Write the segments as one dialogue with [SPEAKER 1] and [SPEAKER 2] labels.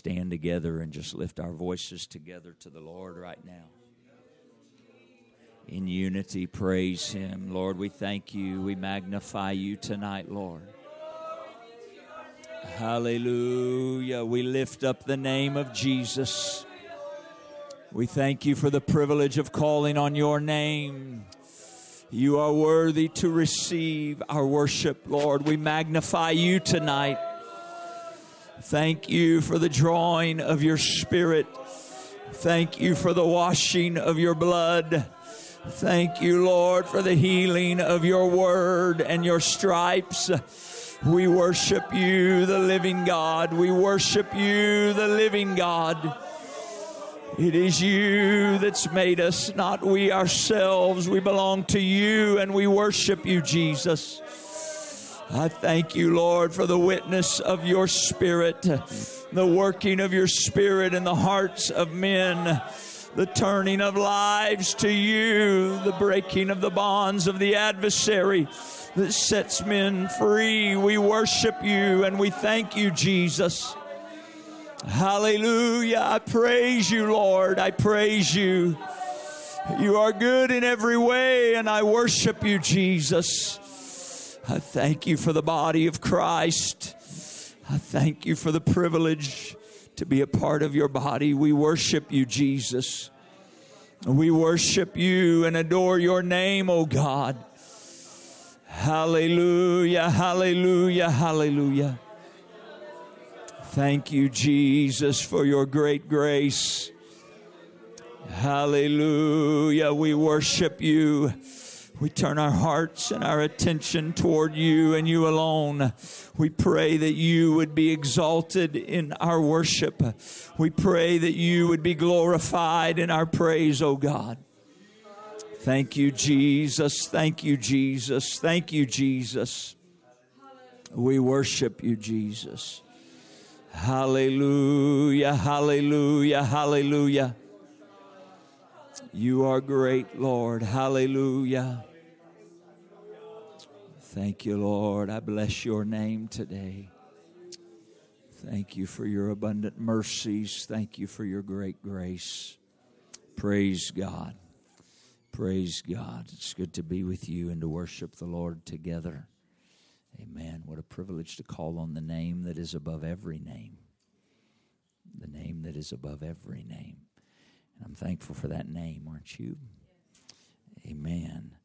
[SPEAKER 1] stand together and just lift our voices together to the Lord right now? In unity, praise Him. Lord, we thank you. We magnify you tonight, Lord. Hallelujah. We lift up the name of Jesus. We thank you for the privilege of calling on your name. You are worthy to receive our worship, Lord. We magnify you tonight. Thank you for the drawing of your spirit. Thank you for the washing of your blood. Thank you, Lord, for the healing of your word and your stripes. We worship you, the living God. We worship you, the living God. It is you that's made us, not we ourselves. We belong to you and we worship you, Jesus. I thank you, Lord, for the witness of your Spirit, the working of your Spirit in the hearts of men, the turning of lives to you, the breaking of the bonds of the adversary that sets men free. We worship you and we thank you, Jesus. Hallelujah. I praise you, Lord. I praise you. You are good in every way, and I worship you, Jesus. I thank you for the body of Christ. I thank you for the privilege to be a part of your body. We worship you, Jesus. We worship you and adore your name, O God. Hallelujah, hallelujah, hallelujah. Thank you, Jesus, for your great grace. Hallelujah. We worship you. We turn our hearts and our attention toward you and you alone. We pray that you would be exalted in our worship. We pray that you would be glorified in our praise, O God. Thank you, Jesus. Thank you, Jesus. Thank you, Jesus. We worship you, Jesus. Hallelujah, hallelujah, hallelujah. You are great, Lord. Hallelujah. Thank you, Lord. I bless your name today. Thank you for your abundant mercies. Thank you for your great grace. Praise God. Praise God. It's good to be with you and to worship the Lord together. Amen. What a privilege to call on the name that is above every name. The name that is above every name. And I'm thankful for that name, aren't you? Amen.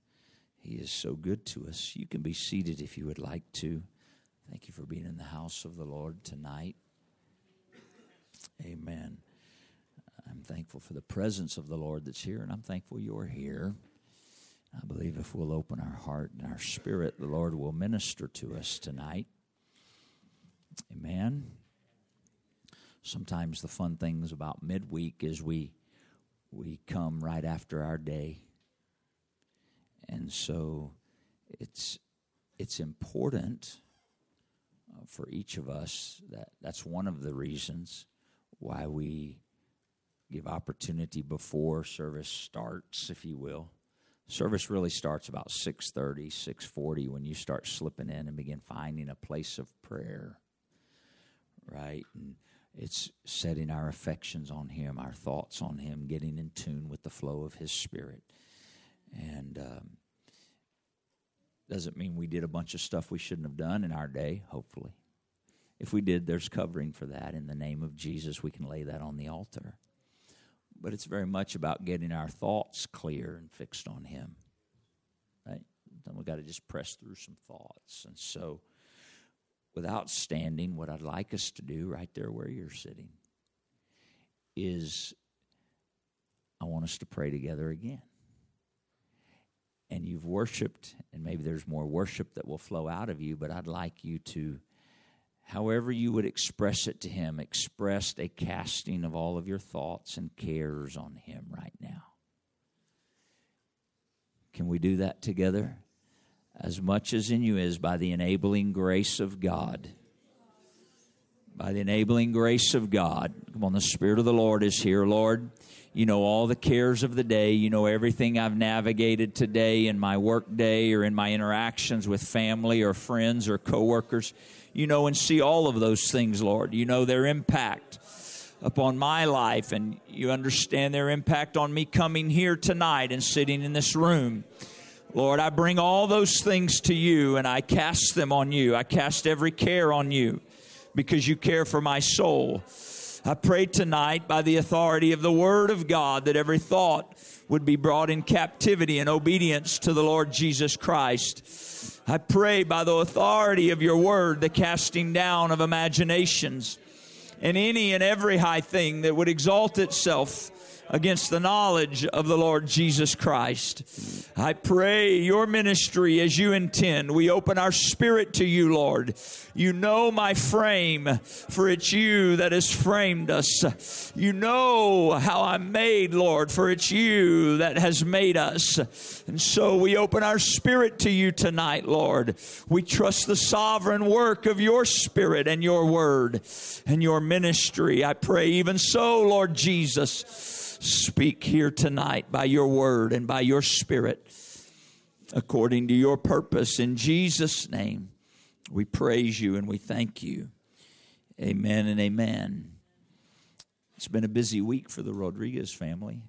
[SPEAKER 1] He is so good to us. You can be seated if you would like to. Thank you for being in the house of the Lord tonight. Amen. I'm thankful for the presence of the Lord that's here, and I'm thankful you're here. I believe if we'll open our heart and our spirit, the Lord will minister to us tonight. Amen. Sometimes the fun things about midweek is we we come right after our day. And so it's it's important uh, for each of us that that's one of the reasons why we give opportunity before service starts if you will. Service really starts about 6.30 6.40 when you start slipping in and begin finding a place of prayer right? And it's setting our affections on him our thoughts on him getting in tune with the flow of his spirit and um, doesn't mean we did a bunch of stuff we shouldn't have done in our day hopefully if we did there's covering for that in the name of jesus we can lay that on the altar but it's very much about getting our thoughts clear and fixed on Him. Right? Then we've got to just press through some thoughts. And so, without standing, what I'd like us to do right there where you're sitting is I want us to pray together again. And you've worshiped, and maybe there's more worship that will flow out of you, but I'd like you to however you would express it to Him, express a casting of all of your thoughts and cares on Him right now. Can we do that together? As much as in you is by the enabling grace of God. By the enabling grace of God. Come on, the Spirit of the Lord is here, Lord. You know all the cares of the day. You know everything I've navigated today in my work day or in my interactions with family or friends or coworkers. You know and see all of those things, Lord. You know their impact. upon my life, and you understand their impact on me coming here tonight and sitting in this room. Lord, I bring all those things to you and I cast them on you. I cast every care on you because you care for my soul. I pray tonight by the authority of the Word of God that every thought would be brought in captivity and obedience to the Lord Jesus Christ. I pray by the authority of your Word the casting down of imaginations and any and every high thing that would exalt itself against the knowledge of the Lord Jesus Christ. I pray your ministry as you intend. We open our spirit to you, Lord. You know my frame, for it's you that has framed us. You know how I'm made, Lord, for it's you that has made us. And so we open our spirit to you tonight, Lord. We trust the sovereign work of your spirit and your word and your ministry. I pray even so, Lord Jesus speak here tonight by your word and by your spirit according to your purpose. In Jesus' name, we praise you and we thank you. Amen and amen. It's been a busy week for the Rodriguez family.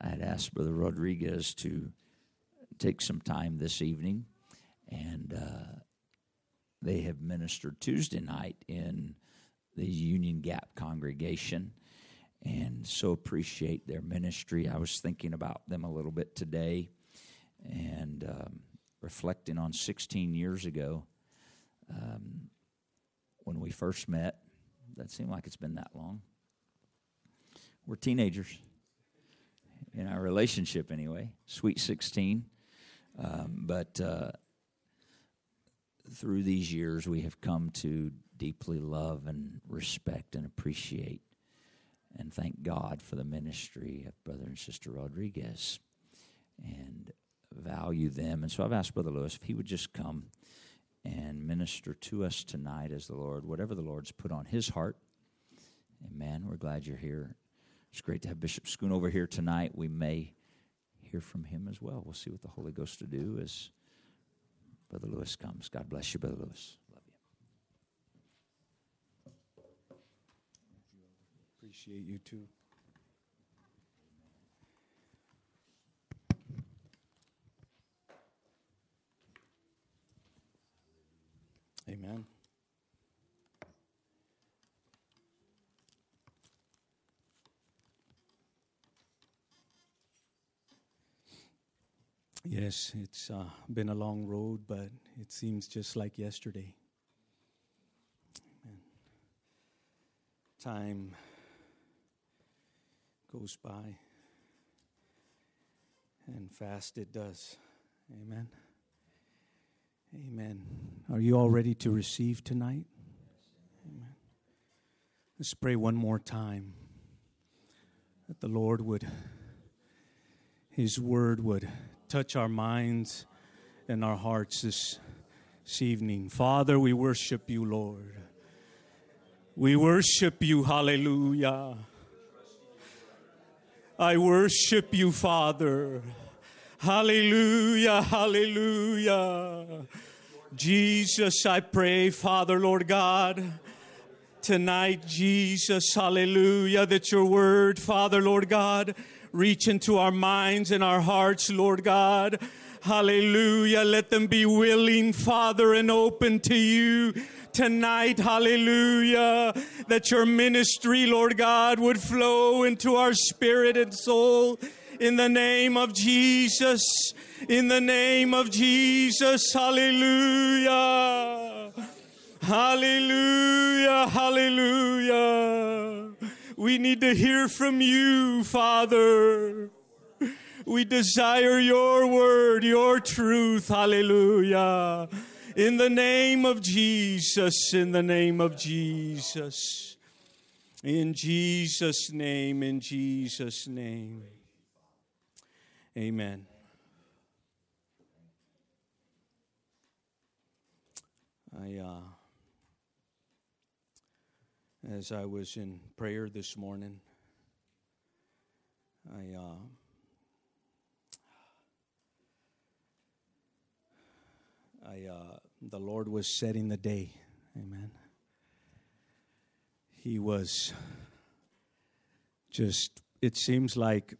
[SPEAKER 1] I had asked Brother Rodriguez to take some time this evening, and uh, they have ministered Tuesday night in the Union Gap congregation and so appreciate their ministry. I was thinking about them a little bit today and um, reflecting on 16 years ago um, when we first met. That seemed like it's been that long. We're teenagers in our relationship, anyway. Sweet 16. Um, but uh, through these years, we have come to deeply love and respect and appreciate thank God for the ministry of Brother and Sister Rodriguez and value them. And so I've asked Brother Lewis if he would just come and minister to us tonight as the Lord, whatever the Lord's put on his heart. Amen. We're glad you're here. It's great to have Bishop Schoon over here tonight. We may hear from him as well. We'll see what the Holy Ghost to do as Brother Lewis comes. God bless you, Brother Lewis.
[SPEAKER 2] Appreciate you too. Amen. Yes, it's uh, been a long road, but it seems just like yesterday. Amen. Time goes by. And fast it does. Amen. Amen. Are you all ready to receive tonight? Amen. Let's pray one more time that the Lord would, His word would touch our minds and our hearts this, this evening. Father, we worship you, Lord. We worship you. Hallelujah. I worship you, Father. Hallelujah, hallelujah. Jesus, I pray, Father, Lord God, tonight, Jesus, hallelujah, that your word, Father, Lord God, reach into our minds and our hearts, Lord God. Hallelujah. Let them be willing, Father, and open to you tonight, hallelujah, that your ministry, Lord God, would flow into our spirit and soul in the name of Jesus. In the name of Jesus, hallelujah. Hallelujah, hallelujah. We need to hear from you, Father. We desire your word, your truth. Hallelujah. In the name of Jesus, in the name of Jesus. In Jesus' name, in Jesus' name. Amen. I, uh, as I was in prayer this morning, I, uh, I, uh, the Lord was setting the day. Amen. He was just it seems like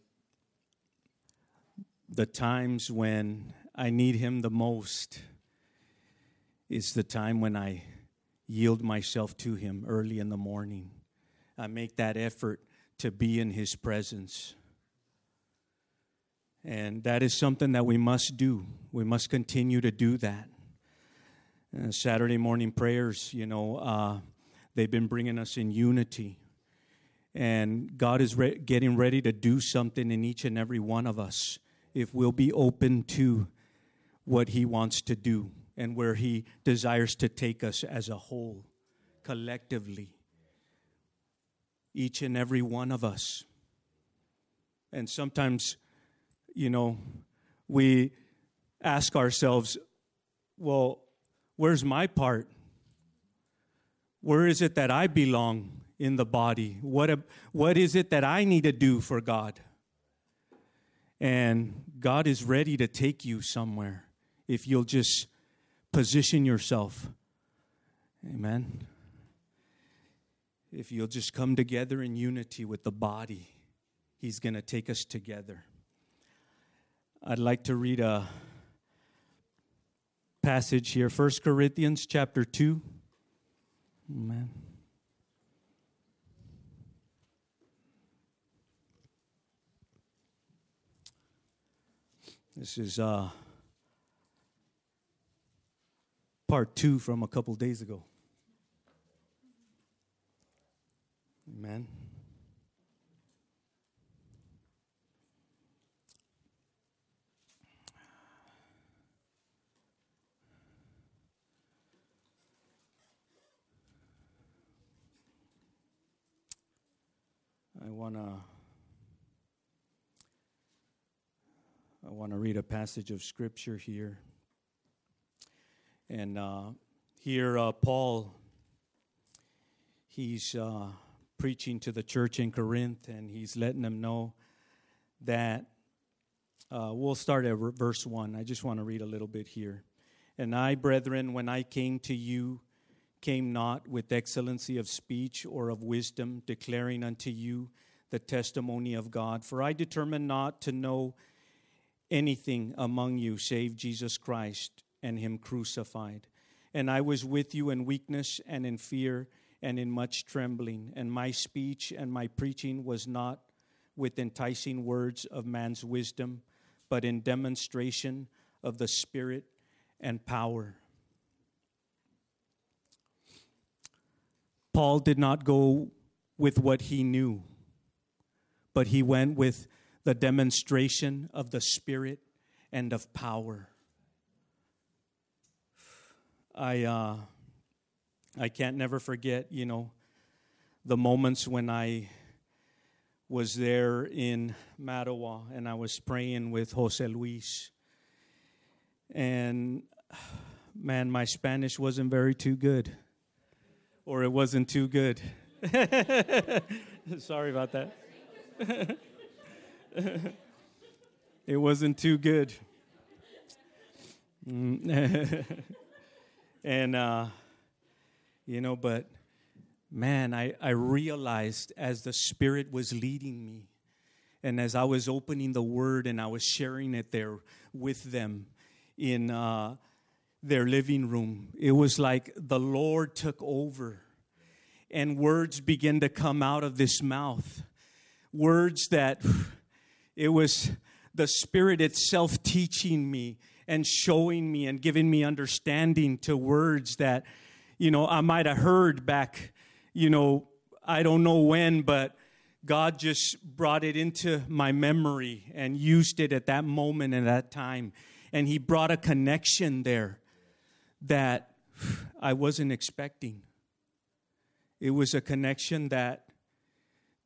[SPEAKER 2] the times when I need Him the most is the time when I yield myself to Him early in the morning. I make that effort to be in His presence. And that is something that we must do. We must continue to do that. Uh, Saturday morning prayers, you know, uh, they've been bringing us in unity. And God is re- getting ready to do something in each and every one of us if we'll be open to what He wants to do and where He desires to take us as a whole, collectively. Each and every one of us. And sometimes, you know, we ask ourselves, well, where's my part? Where is it that I belong in the body? What, what is it that I need to do for God? And God is ready to take you somewhere if you'll just position yourself. Amen. If you'll just come together in unity with the body, He's going to take us together. I'd like to read a passage here 1 Corinthians chapter 2. Amen. This is uh, part two from a couple days ago. Amen. I want I want to read a passage of scripture here. And uh, here, uh, Paul, he's uh, preaching to the church in Corinth, and he's letting them know that uh, we'll start at verse 1. I just want to read a little bit here. And I, brethren, when I came to you, came not with excellency of speech or of wisdom, declaring unto you the testimony of God. For I determined not to know anything among you save Jesus Christ and Him crucified. And I was with you in weakness and in fear and in much trembling. And my speech and my preaching was not with enticing words of man's wisdom, but in demonstration of the Spirit and power. Paul did not go with what he knew, but he went with the demonstration of the Spirit and of power. I, uh, I can't never forget, you know, the moments when I was there in Mattawa and I was praying with Jose Luis. And man, my Spanish wasn't very too good, or it wasn't too good. Sorry about that. It wasn't too good. Mm. and, uh, you know, but man, I, I realized as the Spirit was leading me, and as I was opening the Word and I was sharing it there with them in uh, their living room, it was like the Lord took over, and words began to come out of this mouth. Words that it was the Spirit itself teaching me and showing me and giving me understanding to words that, you know, I might have heard back, you know, I don't know when, but God just brought it into my memory and used it at that moment and that time. And He brought a connection there that I wasn't expecting. It was a connection that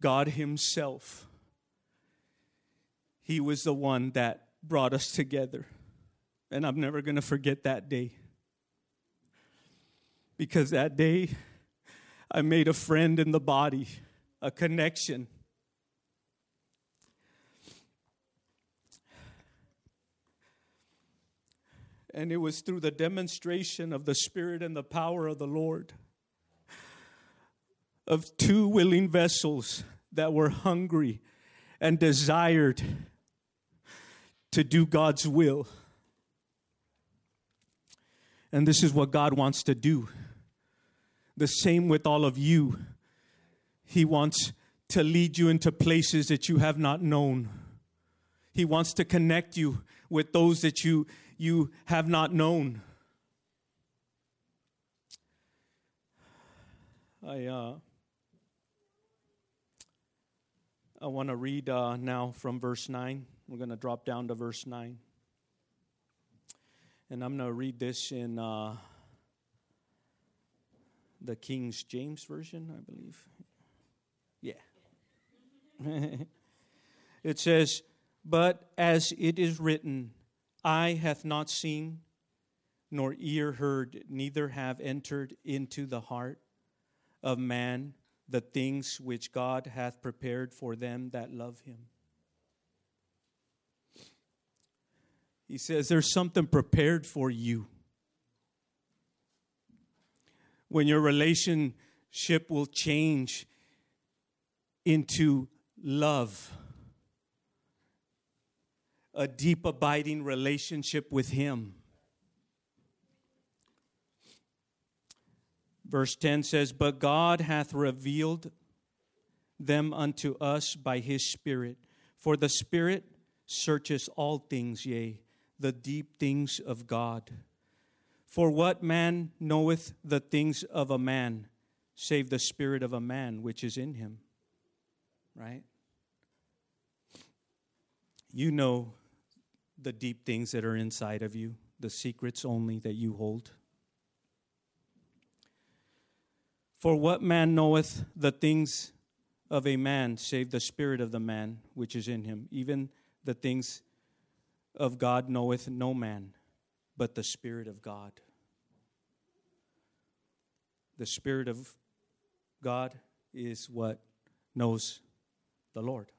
[SPEAKER 2] God Himself he was the one that brought us together. And I'm never going to forget that day. Because that day, I made a friend in the body, a connection. And it was through the demonstration of the Spirit and the power of the Lord, of two willing vessels that were hungry and desired to do God's will. And this is what God wants to do. The same with all of you. He wants to lead you into places that you have not known. He wants to connect you with those that you, you have not known. I, uh, I want to read uh, now from verse 9. We're going to drop down to verse 9. And I'm going to read this in uh, the King James Version, I believe. Yeah. it says, But as it is written, eye hath not seen, nor ear heard, neither have entered into the heart of man the things which God hath prepared for them that love him. He says there's something prepared for you. When your relationship will change into love, a deep, abiding relationship with Him. Verse 10 says, But God hath revealed them unto us by his Spirit. For the Spirit searcheth all things, yea, the deep things of God. For what man knoweth the things of a man, save the spirit of a man which is in him? Right? You know the deep things that are inside of you, the secrets only that you hold. For what man knoweth the things of a man, save the spirit of the man which is in him? Even the things of God knoweth no man, but the Spirit of God. The Spirit of God is what knows the Lord.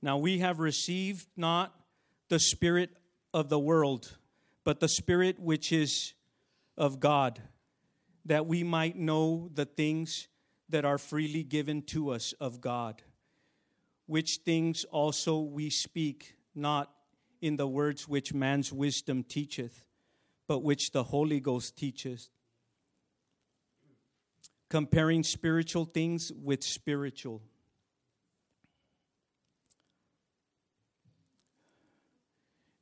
[SPEAKER 2] Now we have received not the Spirit of the world, but the Spirit which is of God that we might know the things that are freely given to us of God, which things also we speak, not in the words which man's wisdom teacheth, but which the Holy Ghost teacheth, comparing spiritual things with spiritual.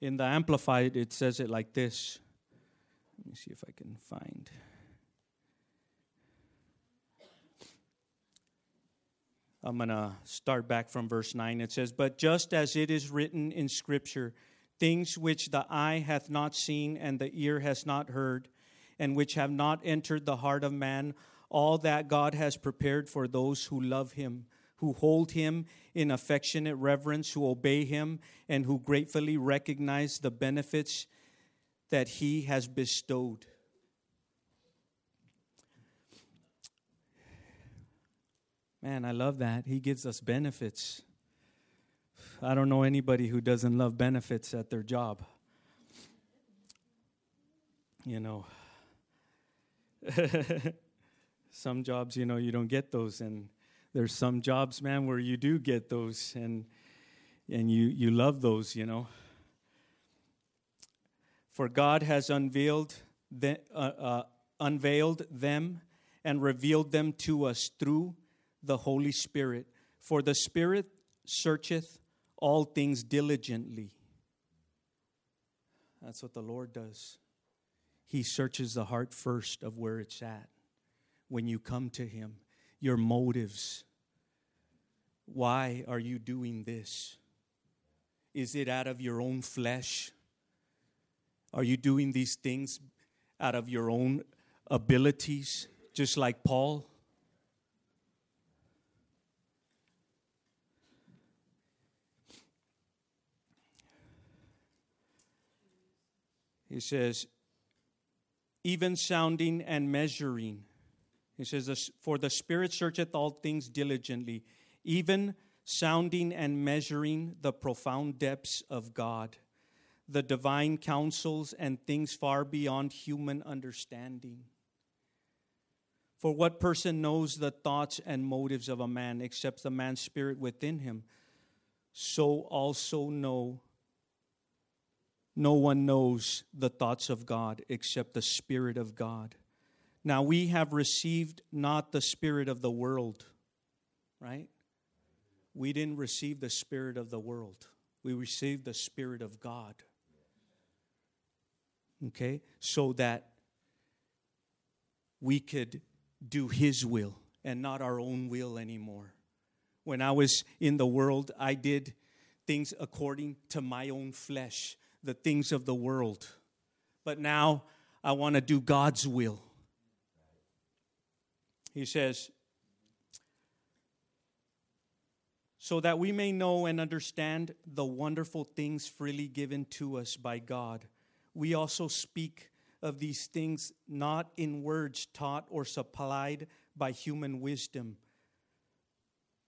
[SPEAKER 2] In the Amplified, it says it like this. Let me see if I can find. I'm going to start back from verse 9. It says, But just as it is written in Scripture, things which the eye hath not seen and the ear has not heard, and which have not entered the heart of man, all that God has prepared for those who love him, who hold him in affectionate reverence, who obey him, and who gratefully recognize the benefits that he has bestowed. Man, I love that. He gives us benefits. I don't know anybody who doesn't love benefits at their job. You know, some jobs, you know, you don't get those, and there's some jobs, man, where you do get those, and and you you love those, you know. For God has unveiled the, uh, uh, unveiled them and revealed them to us through the Holy Spirit. For the Spirit searcheth all things diligently. That's what the Lord does. He searches the heart first of where it's at. When you come to Him, your motives. Why are you doing this? Is it out of your own flesh? Are you doing these things out of your own abilities, just like Paul? He says, even sounding and measuring. He says, For the Spirit searcheth all things diligently, even sounding and measuring the profound depths of God, the divine counsels and things far beyond human understanding. For what person knows the thoughts and motives of a man except the man's spirit within him? So also know no one knows the thoughts of God except the Spirit of God. Now we have received not the Spirit of the world, right? We didn't receive the Spirit of the world, we received the Spirit of God. Okay? So that we could do His will and not our own will anymore. When I was in the world, I did things according to my own flesh the things of the world. But now I want to do God's will. He says, so that we may know and understand the wonderful things freely given to us by God. We also speak of these things not in words taught or supplied by human wisdom,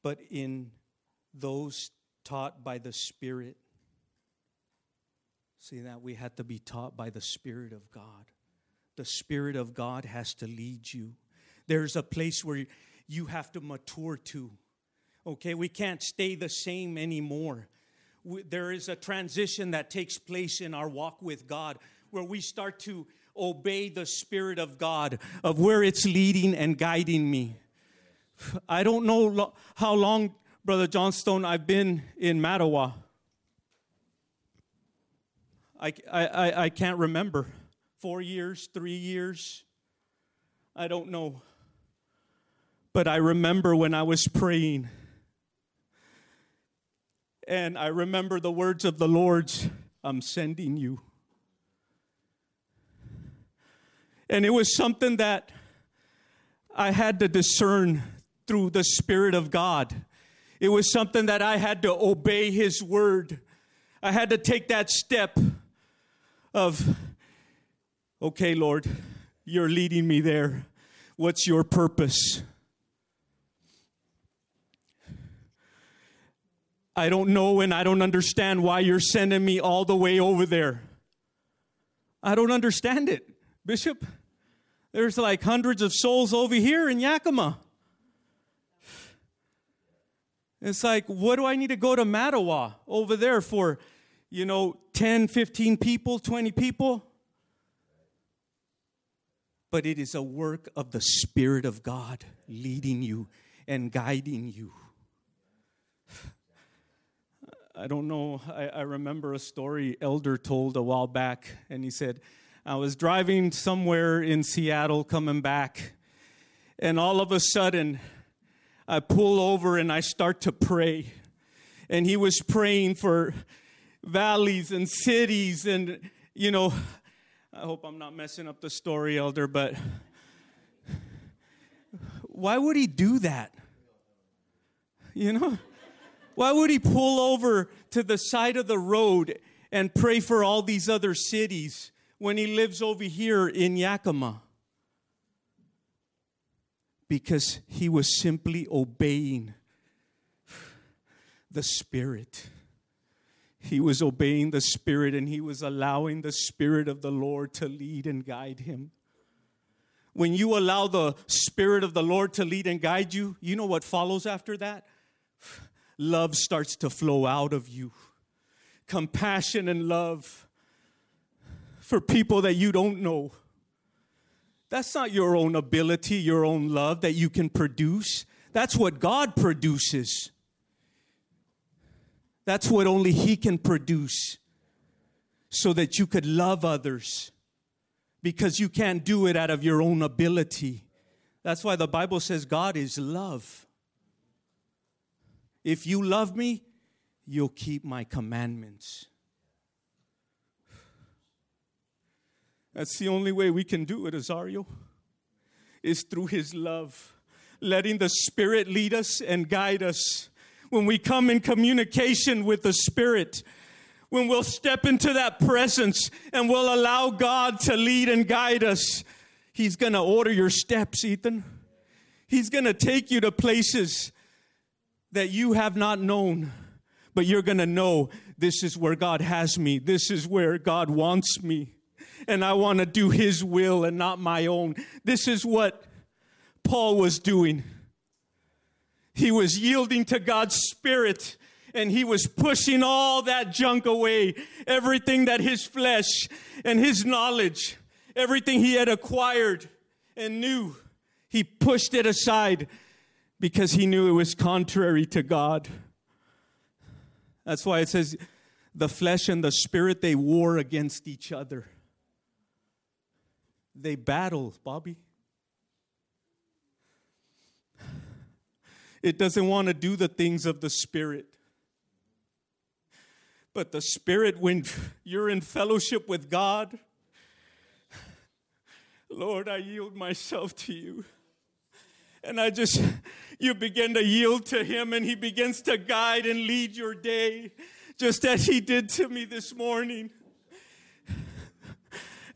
[SPEAKER 2] but in those taught by the Spirit See that we had to be taught by the Spirit of God. The Spirit of God has to lead you. There's a place where you have to mature to. Okay, we can't stay the same anymore. There is a transition that takes place in our walk with God where we start to obey the Spirit of God, of where it's leading and guiding me. I don't know how long, Brother Johnstone, I've been in Mattawa. I, I, I can't remember. Four years, three years, I don't know. But I remember when I was praying, and I remember the words of the Lord's I'm sending you. And it was something that I had to discern through the Spirit of God. It was something that I had to obey His word. I had to take that step of, okay, Lord, you're leading me there. What's your purpose? I don't know and I don't understand why you're sending me all the way over there. I don't understand it, Bishop. There's like hundreds of souls over here in Yakima. It's like, what do I need to go to Mattawa over there for? You know, 10, 15 people, 20 people. But it is a work of the Spirit of God leading you and guiding you. I don't know. I, I, remember a story Elder told a while back, and he said, I was driving somewhere in Seattle coming back, and all of a sudden, I pull over and I start to pray. And he was praying for valleys and cities and you know i hope i'm not messing up the story elder but why would he do that? You know why would he pull over to the side of the road and pray for all these other cities when he lives over here in yakima? Because he was simply obeying the spirit he was obeying the Spirit and he was allowing the Spirit of the Lord to lead and guide him. When you allow the Spirit of the Lord to lead and guide you, you know what follows after that? Love starts to flow out of you. Compassion and love for people that you don't know. That's not your own ability, your own love that you can produce. That's what God produces. That's what only He can produce so that you could love others because you can't do it out of your own ability. That's why the Bible says God is love. If you love me, you'll keep my commandments. That's the only way we can do it, Azario, is through his love, letting the Spirit lead us and guide us when we come in communication with the Spirit, when we'll step into that presence and we'll allow God to lead and guide us, He's going to order your steps, Ethan. He's going to take you to places that you have not known, but you're going to know this is where God has me. This is where God wants me. And I want to do His will and not my own. This is what Paul was doing. He was yielding to God's Spirit and he was pushing all that junk away, everything that his flesh and his knowledge, everything he had acquired and knew, he pushed it aside because he knew it was contrary to God. That's why it says the flesh and the spirit they war against each other. They battle, Bobby. It doesn't want to do the things of the spirit. But the spirit, when you're in fellowship with God, Lord, I yield myself to you. And I just, you begin to yield to Him, and He begins to guide and lead your day, just as He did to me this morning.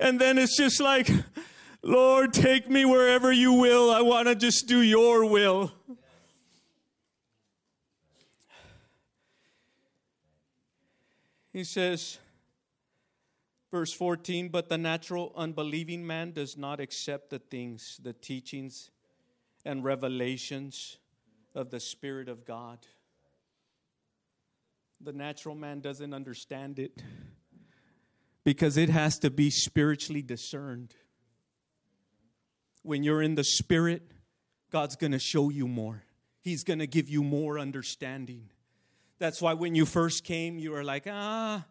[SPEAKER 2] And then it's just like, Lord, take me wherever you will. I want to just do your will. He says, verse 14, but the natural unbelieving man does not accept the things, the teachings, and revelations of the Spirit of God. The natural man doesn't understand it because it has to be spiritually discerned. When you're in the Spirit, God's going to show you more, He's going to give you more understanding. That's why when you first came, you were like, ah,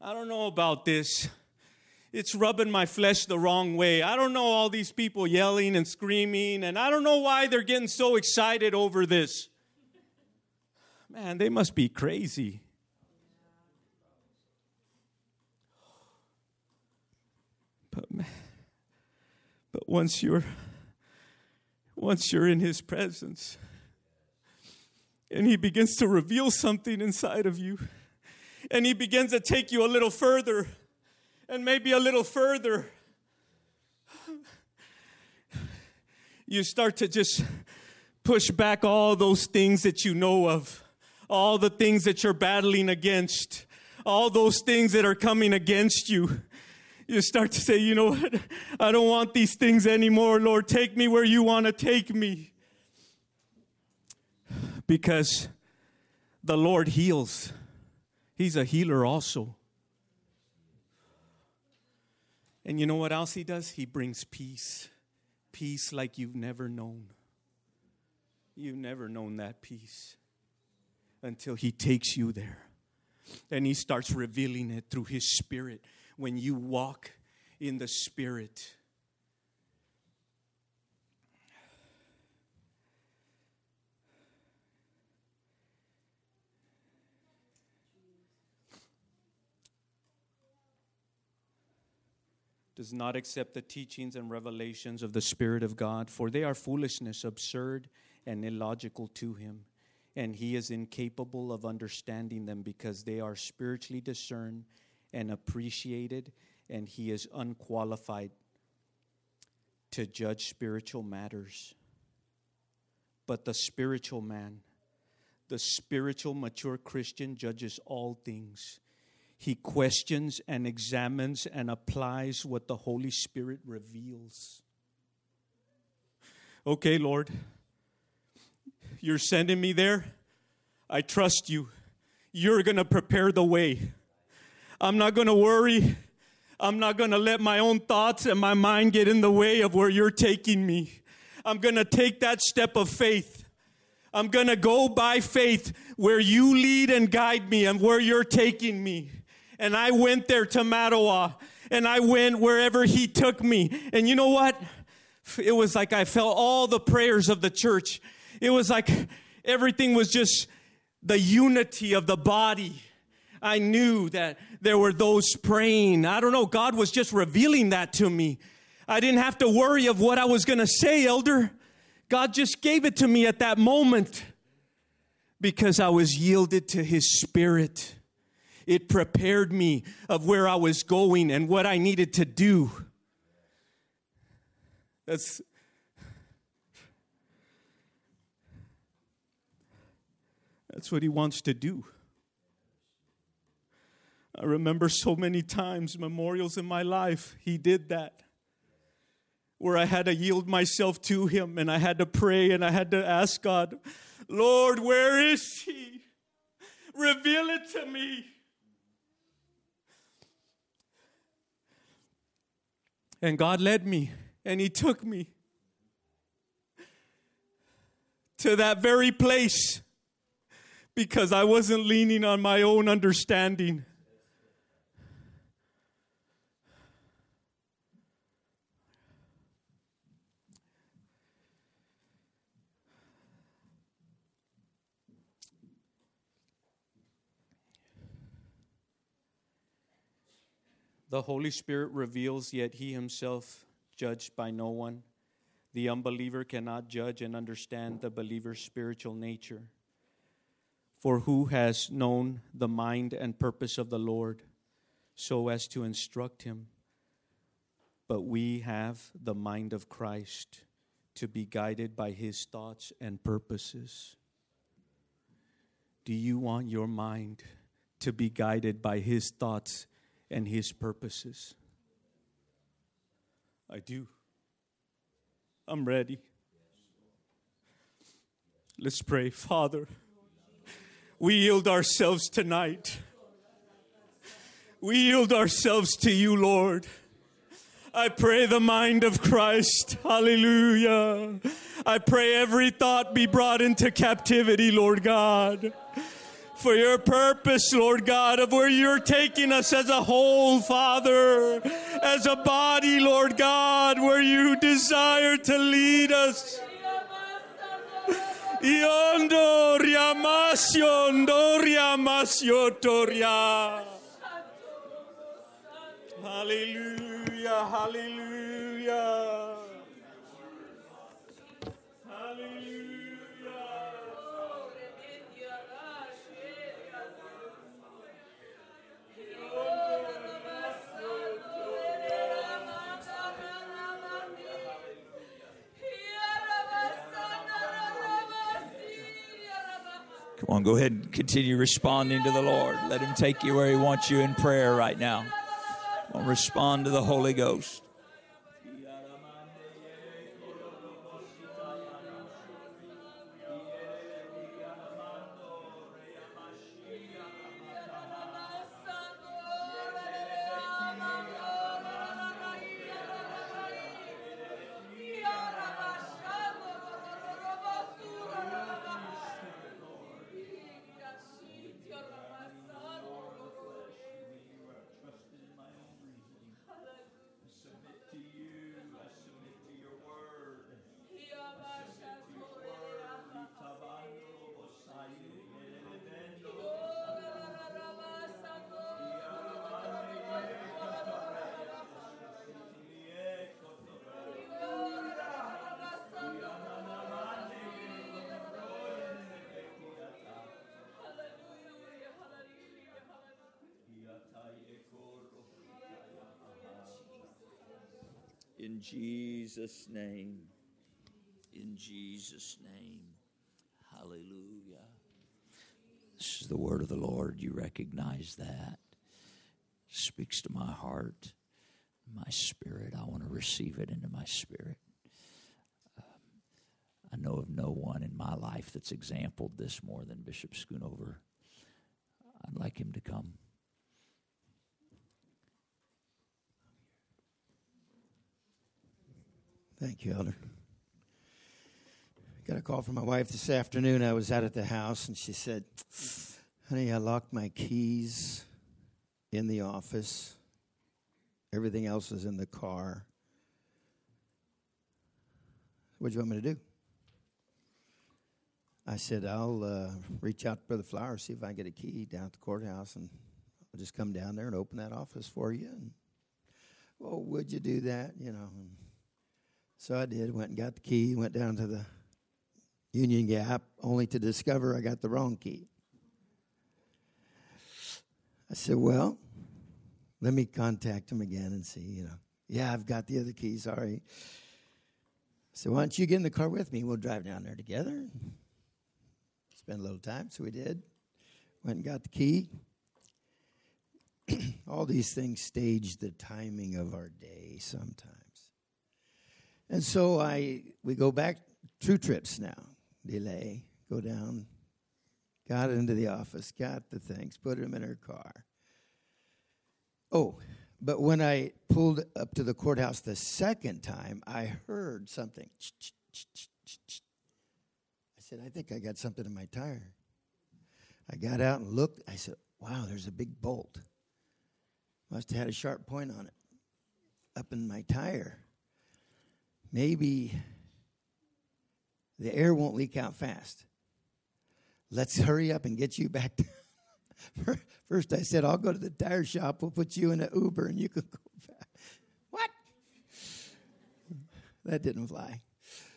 [SPEAKER 2] I don't know about this. It's rubbing my flesh the wrong way. I don't know all these people yelling and screaming, and I don't know why they're getting so excited over this. Man, they must be crazy. But, man, but once you're once you're in his presence, and he begins to reveal something inside of you. And he begins to take you a little further and maybe a little further. You start to just push back all those things that you know of, all the things that you're battling against, all those things that are coming against you. You start to say, you know what? I don't want these things anymore. Lord, take me where you want to take me because the Lord heals. He's a healer also. And you know what else He does? He brings peace. Peace like you've never known. You've never known that peace until He takes you there. And He starts revealing it through His Spirit. When you walk in the Spirit, does not accept the teachings and revelations of the Spirit of God, for they are foolishness, absurd, and illogical to him. And he is incapable of understanding them because they are spiritually discerned and appreciated, and he is unqualified to judge spiritual matters. But the spiritual man, the spiritual mature Christian, judges all things he questions and examines and applies what the Holy Spirit reveals. Okay, Lord, you're sending me there. I trust you. You're going to prepare the way. I'm not going to worry. I'm not going to let my own thoughts and my mind get in the way of where you're taking me. I'm going to take that step of faith. I'm going to go by faith where you lead and guide me and where you're taking me and I went there to Mattawa and I went wherever he took me. And you know what? It was like I felt all the prayers of the church. It was like everything was just the unity of the body. I knew that there were those praying. I don't know, God was just revealing that to me. I didn't have to worry of what I was going to say, elder. God just gave it to me at that moment because I was yielded to his spirit. It prepared me of where I was going and what I needed to do. That's That's what he wants to do. I remember so many times, memorials in my life, he did that. where I had to yield myself to Him and I had to pray and I had to ask God, Lord, where is He? Reveal it to me. And God led me and He took me to that very place because I wasn't leaning on my own understanding. The Holy Spirit reveals, yet He Himself judged by no one. The unbeliever cannot judge and understand the believer's spiritual nature. For who has known the mind and purpose of the Lord so as to instruct him? But we have the mind of Christ to be guided by his thoughts and purposes. Do you want your mind to be guided by his thoughts and his purposes? I do. I'm ready. Let's pray. Father, we yield ourselves tonight. We yield ourselves to you, Lord. I pray the mind of Christ. Hallelujah. I pray every thought be brought into captivity, Lord God. For your purpose, Lord God, of where you're taking us as a whole, Father, as a body, Lord God, where you desire to lead us. Hallelujah, hallelujah.
[SPEAKER 1] Come on, go ahead and continue responding to the Lord. Let Him take you where He wants you in prayer right now. Respond to the Holy Ghost. In Jesus' name. In Jesus' name. Hallelujah. This is the word of the Lord. You recognize that. speaks to my heart, my spirit. I want to receive it into my spirit. Um, I know of no one in my life that's exampled this more than Bishop Schoonover. I'd like him to come.
[SPEAKER 3] Thank you, Elder. Got a call from my wife this afternoon. I was out at the house, and she said, Honey, I locked my keys in the office. Everything else is in the car. What do you want me to do? I said, I'll uh, reach out to Brother Flower, see if I can get a key down at the courthouse, and I'll just come down there and open that office for you. And, well, would you do that? You know. And, so I did, went and got the key, went down to the Union Gap, only to discover I got the wrong key. I said, Well, let me contact him again and see, you know. Yeah, I've got the other key, sorry. So why don't you get in the car with me? We'll drive down there together. Spend a little time. So we did. Went and got the key. All these things stage the timing of our day sometimes. And so I we go back two trips now. Delay, go down, got into the office, got the things, put them in her car. Oh, but when I pulled up to the courthouse the second time, I heard something. I said, I think I got something in my tire. I got out and looked. I said, wow, there's a big bolt. Must have had a sharp point on it up in my tire. Maybe the air won't leak out fast. Let's hurry up and get you back. First, I said, I'll go to the tire shop. We'll put you in an Uber and you can go back. What? That didn't fly.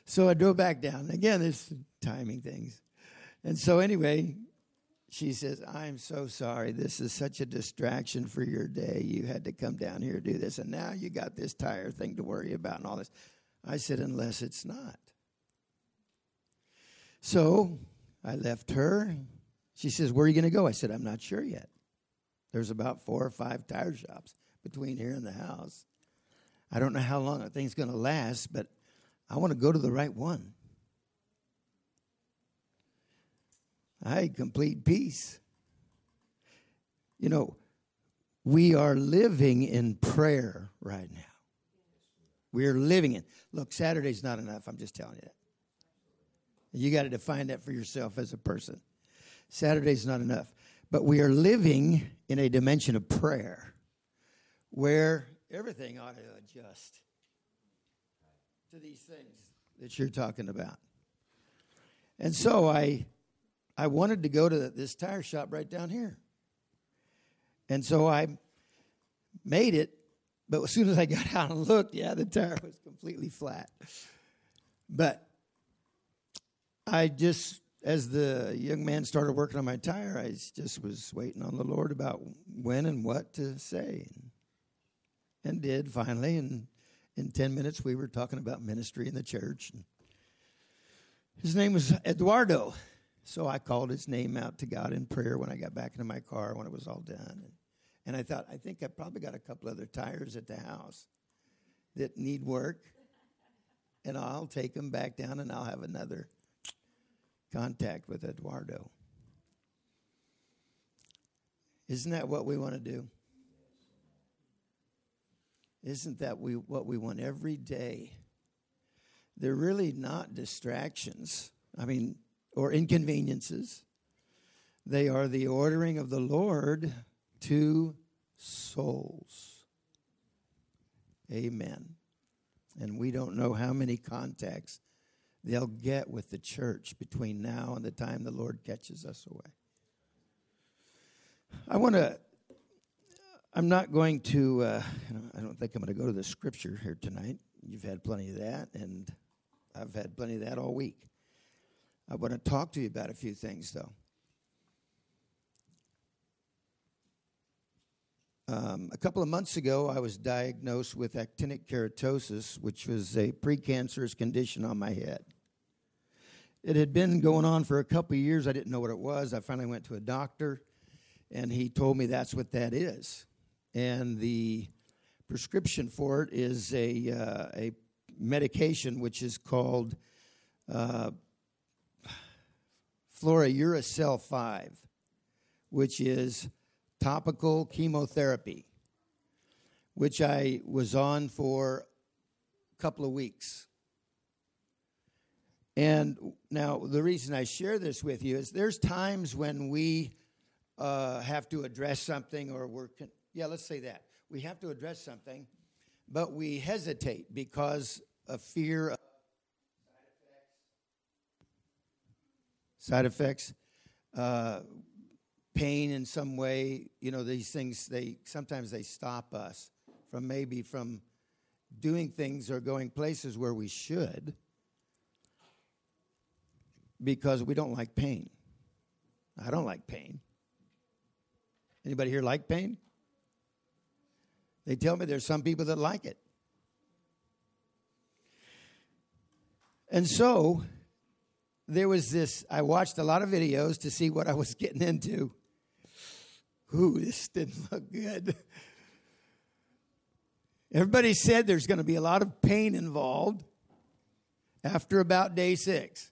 [SPEAKER 3] So I drove back down. Again, there's timing things. And so, anyway, she says, I'm so sorry. This is such a distraction for your day. You had to come down here to do this. And now you got this tire thing to worry about and all this. I said, unless it's not. So I left her. She says, Where are you going to go? I said, I'm not sure yet. There's about four or five tire shops between here and the house. I don't know how long that thing's going to last, but I want to go to the right one. I had complete peace. You know, we are living in prayer right now. We are living in. Look, Saturday's not enough. I'm just telling you that. You got to define that for yourself as a person. Saturday's not enough. But we are living in a dimension of prayer where everything ought to adjust to these things that you're talking about. And so I I wanted to go to this tire shop right down here. And so I made it, but as soon as I got out and looked, yeah, the tire was completely flat. But I just, as the young man started working on my tire, I just was waiting on the Lord about when and what to say. And, did finally. And in 10 minutes, we were talking about ministry in the church. His name was Eduardo. So I called his name out to God in prayer when I got back into my car when it was all done. And, I thought, I think I probably got a couple other tires at the house that need work. And I'll take them back down and I'll have another contact with Eduardo. Isn't that what we want to do? Isn't that we, what we want every day? They're really not distractions. I mean, or inconveniences. They are the ordering of the Lord to souls. Amen. And we don't know how many contacts they'll get with the church between now and the time the Lord catches us away. I want to, I'm not going to, uh, I don't think I'm going to go to the scripture here tonight. You've had plenty of that, and I've had plenty of that all week. I want to talk to you about a few things, though. Um, a couple of months ago, I was diagnosed with actinic keratosis, which was a precancerous condition on my head. It had been going on for a couple of years. I didn't know what it was. I finally went to a doctor, and he told me that's what that is. And the prescription for it is a, uh, a medication which is called uh, fluorouracil 5, which is topical chemotherapy, which I was on for a couple of weeks. And now, the reason I share this with you is there's times when we uh, have to address something, or we're, con- yeah, let's say that. We have to address something, but we hesitate because of fear of side effects, uh, pain in some way. You know, these things they sometimes they stop us from maybe from doing things or going places where we should because we don't like pain. I don't like pain. Anybody here like pain? They tell me there's some people that like it. And so, there was this, I watched a lot of videos to see what I was getting into. Ooh, this didn't look good. Everybody said there's going to be a lot of pain involved. after about day six.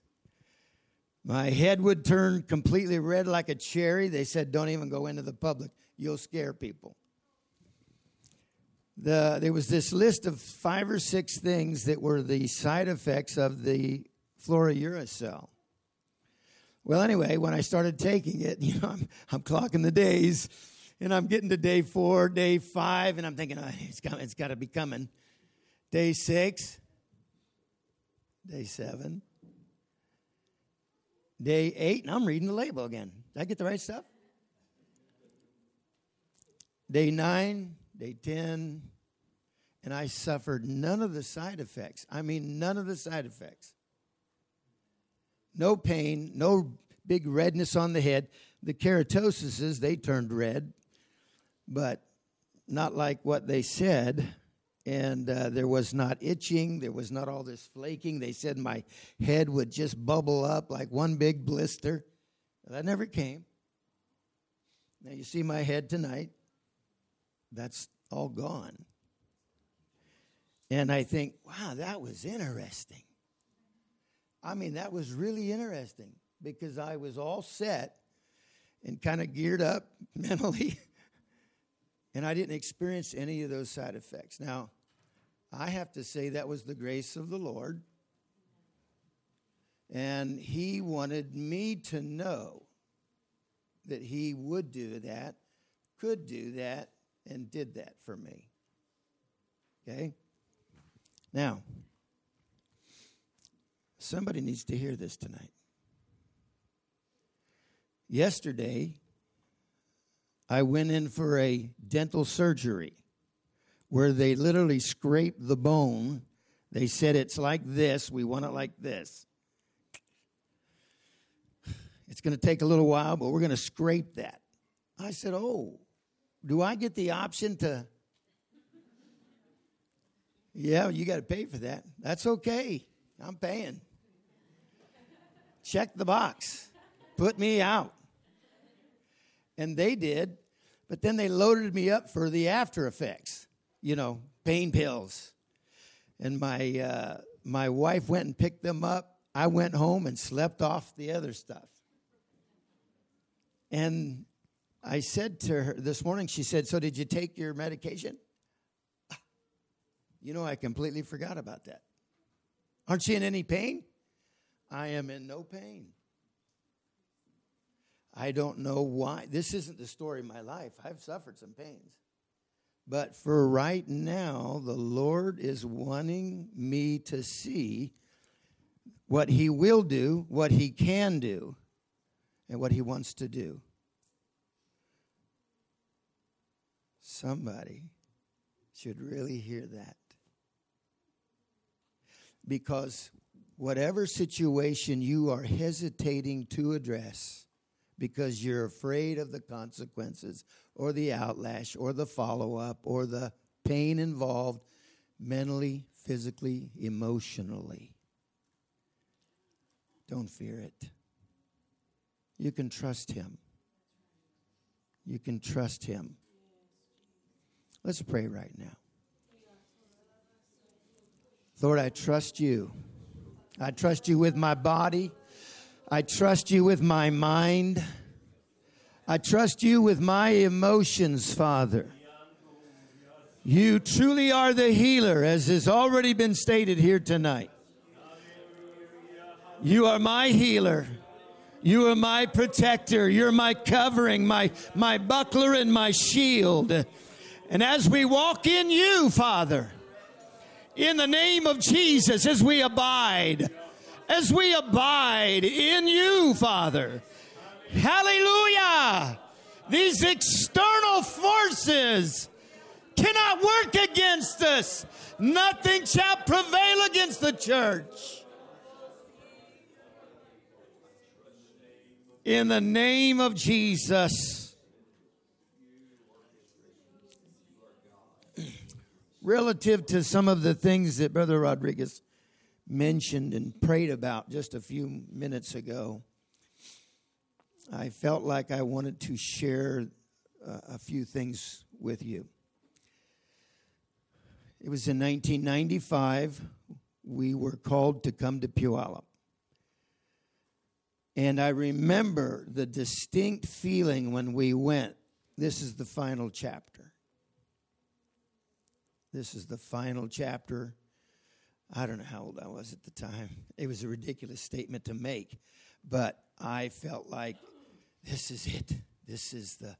[SPEAKER 3] My head would turn completely red like a cherry. They said, Don't even go into the public, you'll scare people. The, there was this list of five or six things that were the side effects of the fluorouracil. Well, anyway, when I started taking it, you know, I'm, I'm clocking the days, and I'm getting to day four, day five, and I'm thinking, oh, it's, it's got to be coming. Day six, day seven, day eight, and I'm reading the label again. Did I get the right stuff? Day nine, day 10, and I suffered none of the side effects. I mean, none of the side effects. No pain, no big redness on the head. The keratoses, they turned red, but not like what they said. And uh, there was not itching, there was not all this flaking. They said my head would just bubble up like one big blister. That never came. Now you see my head tonight. That's all gone. And I think, wow, that was interesting. I mean, that was really interesting because I was all set and kind of geared up mentally, and I didn't experience any of those side effects. Now, I have to say that was the grace of the Lord. And He wanted me to know that He would do that, could do that, and did that for me. Okay? Now, somebody needs to hear this tonight. Yesterday, I went in for a dental surgery where they literally scraped the bone. They said it's like this, we want it like this. It's going to take a little while, but we're going to scrape that. I said, Oh, do I get the option to? Yeah, you got to pay for that. That's okay. I'm paying. Check the box. Put me out. And they did, but then they loaded me up for the after effects, you know, pain pills. And my, uh, my wife went and picked them up. I went home and slept off the other stuff. And I said to her this morning, she said, So did you take your medication? You know, I completely forgot about that. Aren't you in any pain? I am in no pain. I don't know why. This isn't the story of my life. I've suffered some pains. But for right now, the Lord is wanting me to see what He will do, what He can do, and what He wants to do. Somebody should really hear that. Because whatever situation you are hesitating to address because you're afraid of the consequences or the outlash or the follow up or the pain involved mentally, physically, emotionally, don't fear it. You can trust Him. You can trust Him. Let's pray right now. Lord, I trust you. I trust you with my body. I trust you with my mind. I trust you with my emotions, Father. You truly are the healer, as has already been stated here tonight. You are my healer. You are my protector. You're my covering, my, my buckler, and my shield. And as we walk in you, Father, in the name of Jesus as we abide, as we abide in you, Father. Hallelujah. These external forces cannot work against us. Nothing shall prevail against the church. In the name of Jesus. Relative to some of the things that Brother Rodriguez mentioned and prayed about just a few minutes ago, I felt like I wanted to share uh, a few things with you. It was in 1995 we were called to come to Puyallup. And I remember the distinct feeling when we went. This is the final chapter. This is the final chapter. I don't know how old I was at the time. It was a ridiculous statement to make, but I felt like this is it. This is the,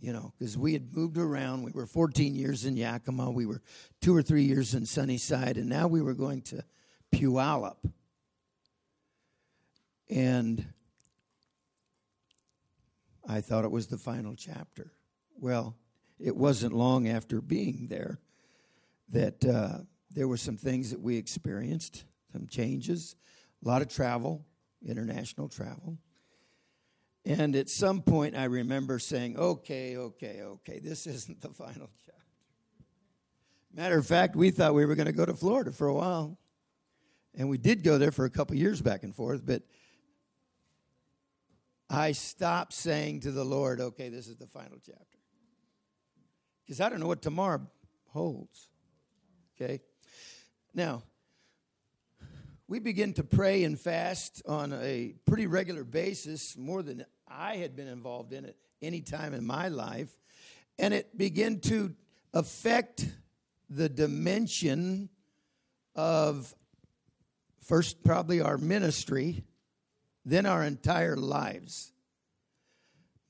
[SPEAKER 3] you know, because we had moved around. We were 14 years in Yakima. We were two or three years in Sunnyside, and now we were going to Puyallup. And I thought it was the final chapter. Well, it wasn't long after being there that uh, there were some things that we experienced, some changes, a lot of travel, international travel. And at some point, I remember saying, okay, okay, okay, this isn't the final chapter. Matter of fact, we thought we were going to go to Florida for a while. And we did go there for a couple years back and forth, but I stopped saying to the Lord, okay, this is the final chapter. Because I don't know what tomorrow holds. Okay? Now, we begin to pray and fast on a pretty regular basis, more than I had been involved in it any time in my life. And it began to affect the dimension of first, probably our ministry, then our entire lives.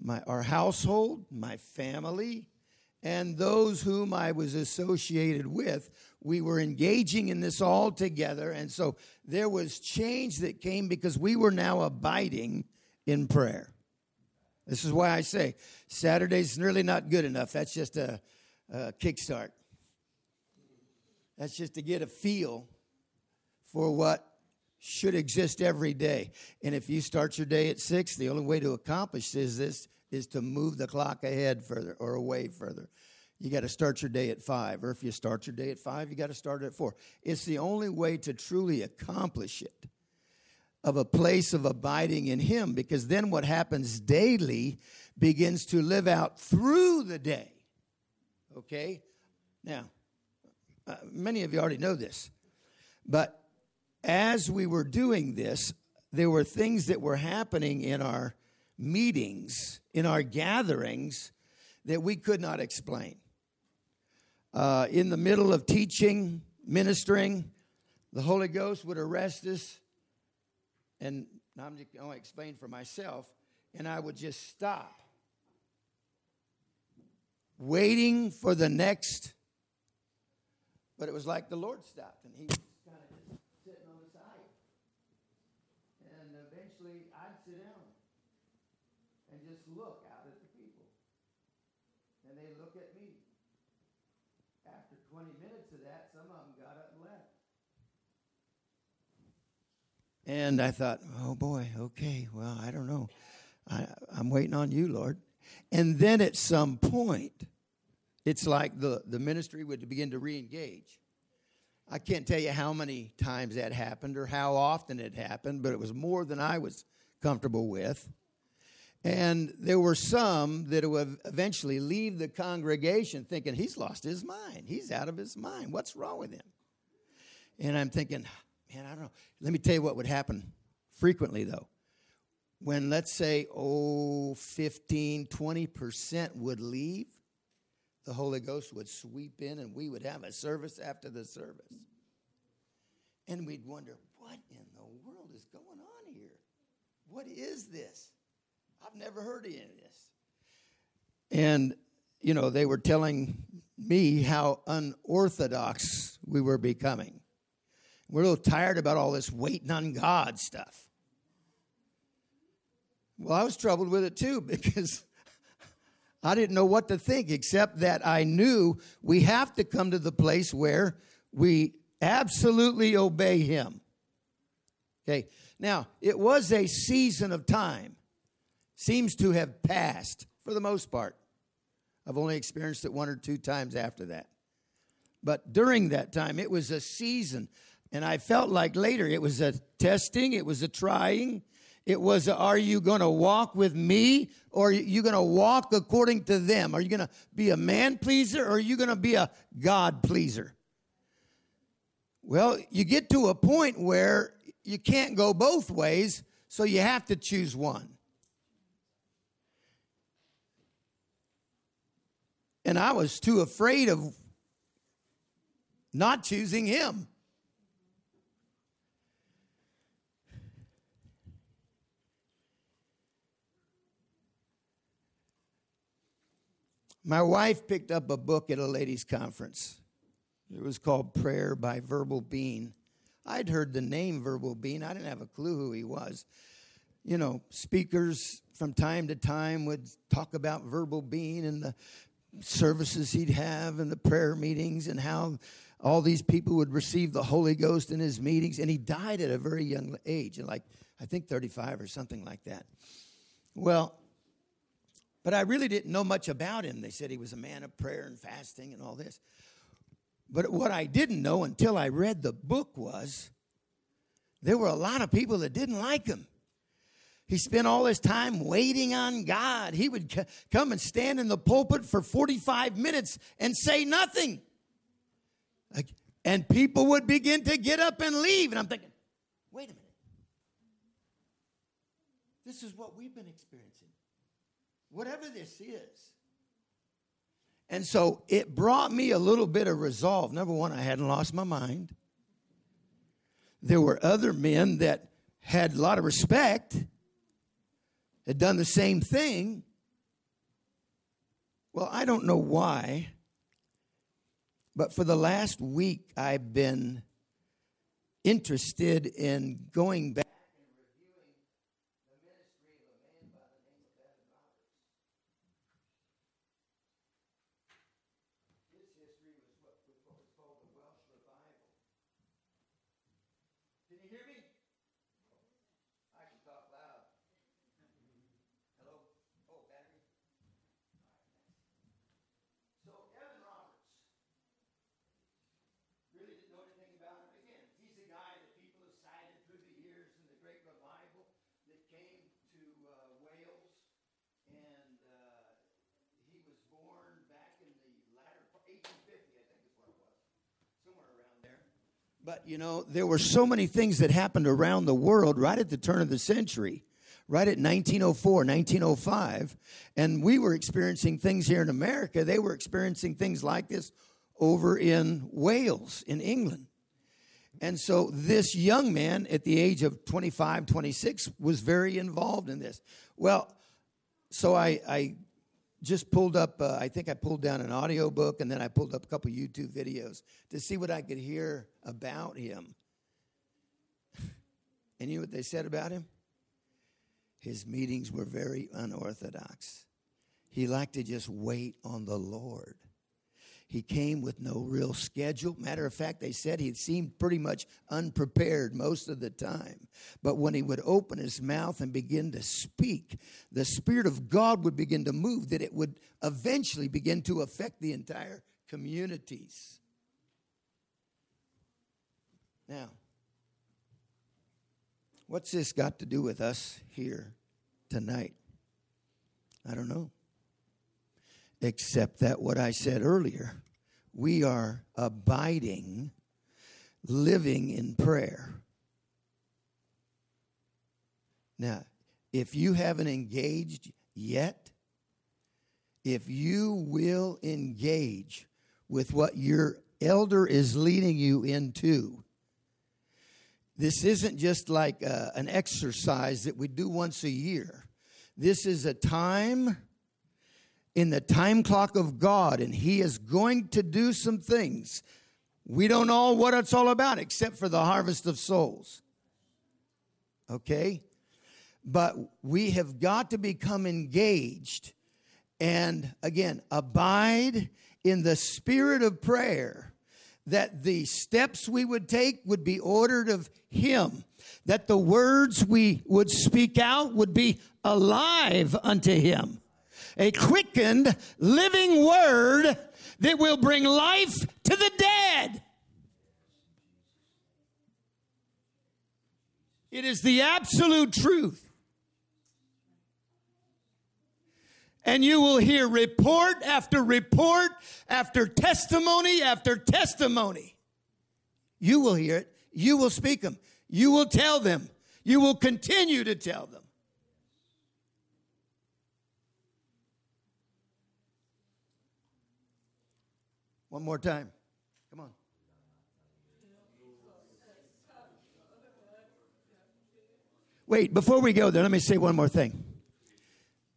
[SPEAKER 3] My, our household, my family, and those whom I was associated with. We were engaging in this all together. And so there was change that came because we were now abiding in prayer. This is why I say Saturday's nearly not good enough. That's just a, a kickstart. That's just to get a feel for what should exist every day. And if you start your day at six, the only way to accomplish is this is to move the clock ahead further or away further. You got to start your day at five, or if you start your day at five, you got to start at four. It's the only way to truly accomplish it of a place of abiding in Him, because then what happens daily begins to live out through the day. Okay? Now, uh, many of you already know this, but as we were doing this, there were things that were happening in our meetings, in our gatherings, that we could not explain. Uh, in the middle of teaching, ministering, the Holy Ghost would arrest us, and I'm just going to explain for myself, and I would just stop, waiting for the next. But it was like the Lord stopped, and He was kind of just sitting on the side. And eventually, I'd sit down and just look out at the people. And they look at me. After 20 minutes of that, some of them got up and left. And I thought, oh boy, okay, well, I don't know. I, I'm waiting on you, Lord. And then at some point, it's like the, the ministry would begin to re engage. I can't tell you how many times that happened or how often it happened, but it was more than I was comfortable with. And there were some that would eventually leave the congregation thinking, he's lost his mind. He's out of his mind. What's wrong with him? And I'm thinking, man, I don't know. Let me tell you what would happen frequently, though. When, let's say, oh, 15, 20% would leave, the Holy Ghost would sweep in and we would have a service after the service. And we'd wonder, what in the world is going on here? What is this? I've never heard of any of this. And, you know, they were telling me how unorthodox we were becoming. We're a little tired about all this waiting on God stuff. Well, I was troubled with it too because I didn't know what to think except that I knew we have to come to the place where we absolutely obey Him. Okay, now it was a season of time, seems to have passed for the most part. I've only experienced it one or two times after that. But during that time, it was a season and I felt like later it was a testing, it was a trying. It was, are you going to walk with me or are you going to walk according to them? Are you going to be a man pleaser or are you going to be a God pleaser? Well, you get to a point where you can't go both ways, so you have to choose one. And I was too afraid of not choosing him. My wife picked up a book at a ladies' conference. It was called Prayer by Verbal Bean. I'd heard the name Verbal Bean, I didn't have a clue who he was. You know, speakers from time to time would talk about Verbal Bean and the services he'd have and the prayer meetings and how all these people would receive the Holy Ghost in his meetings. And he died at a very young age, like I think 35 or something like that. Well, but I really didn't know much about him. They said he was a man of prayer and fasting and all this. But what I didn't know until I read the book was there were a lot of people that didn't like him. He spent all his time waiting on God. He would c- come and stand in the pulpit for 45 minutes and say nothing. Like, and people would begin to get up and leave. And I'm thinking, wait a minute. This is what we've been experiencing whatever this is. And so it brought me a little bit of resolve. Number one, I hadn't lost my mind. There were other men that had a lot of respect, had done the same thing. Well, I don't know why, but for the last week, I've been interested in going back But you know, there were so many things that happened around the world right at the turn of the century, right at 1904, 1905. And we were experiencing things here in America. They were experiencing things like this over in Wales, in England. And so this young man at the age of 25, 26 was very involved in this. Well, so I, I just pulled up, uh, I think I pulled down an audio book and then I pulled up a couple YouTube videos to see what I could hear about him. and you know what they said about him? His meetings were very unorthodox. He liked to just wait on the Lord. He came with no real schedule. Matter of fact, they said he seemed pretty much unprepared most of the time. But when he would open his mouth and begin to speak, the Spirit of God would begin to move, that it would eventually begin to affect the entire communities. Now, what's this got to do with us here tonight? I don't know except that what I said earlier, we are abiding, living in prayer. Now, if you haven't engaged yet, if you will engage with what your elder is leading you into, this isn't just like uh, an exercise that we do once a year. This is a time in the time clock of God, and He is going to do some things. We don't know what it's all about except for the harvest of souls. Okay? But we have got to become engaged and, again, abide in the spirit of prayer that the steps we would take would be ordered of Him, that the words we would speak out would be alive unto Him a quickened, living word that will bring life to the dead. It is the absolute truth. And you will hear report after report after testimony after testimony You will hear it. You will speak them. You will tell them. You will continue to tell them. One more time. Come on. Wait, before we go there, let me say one more thing.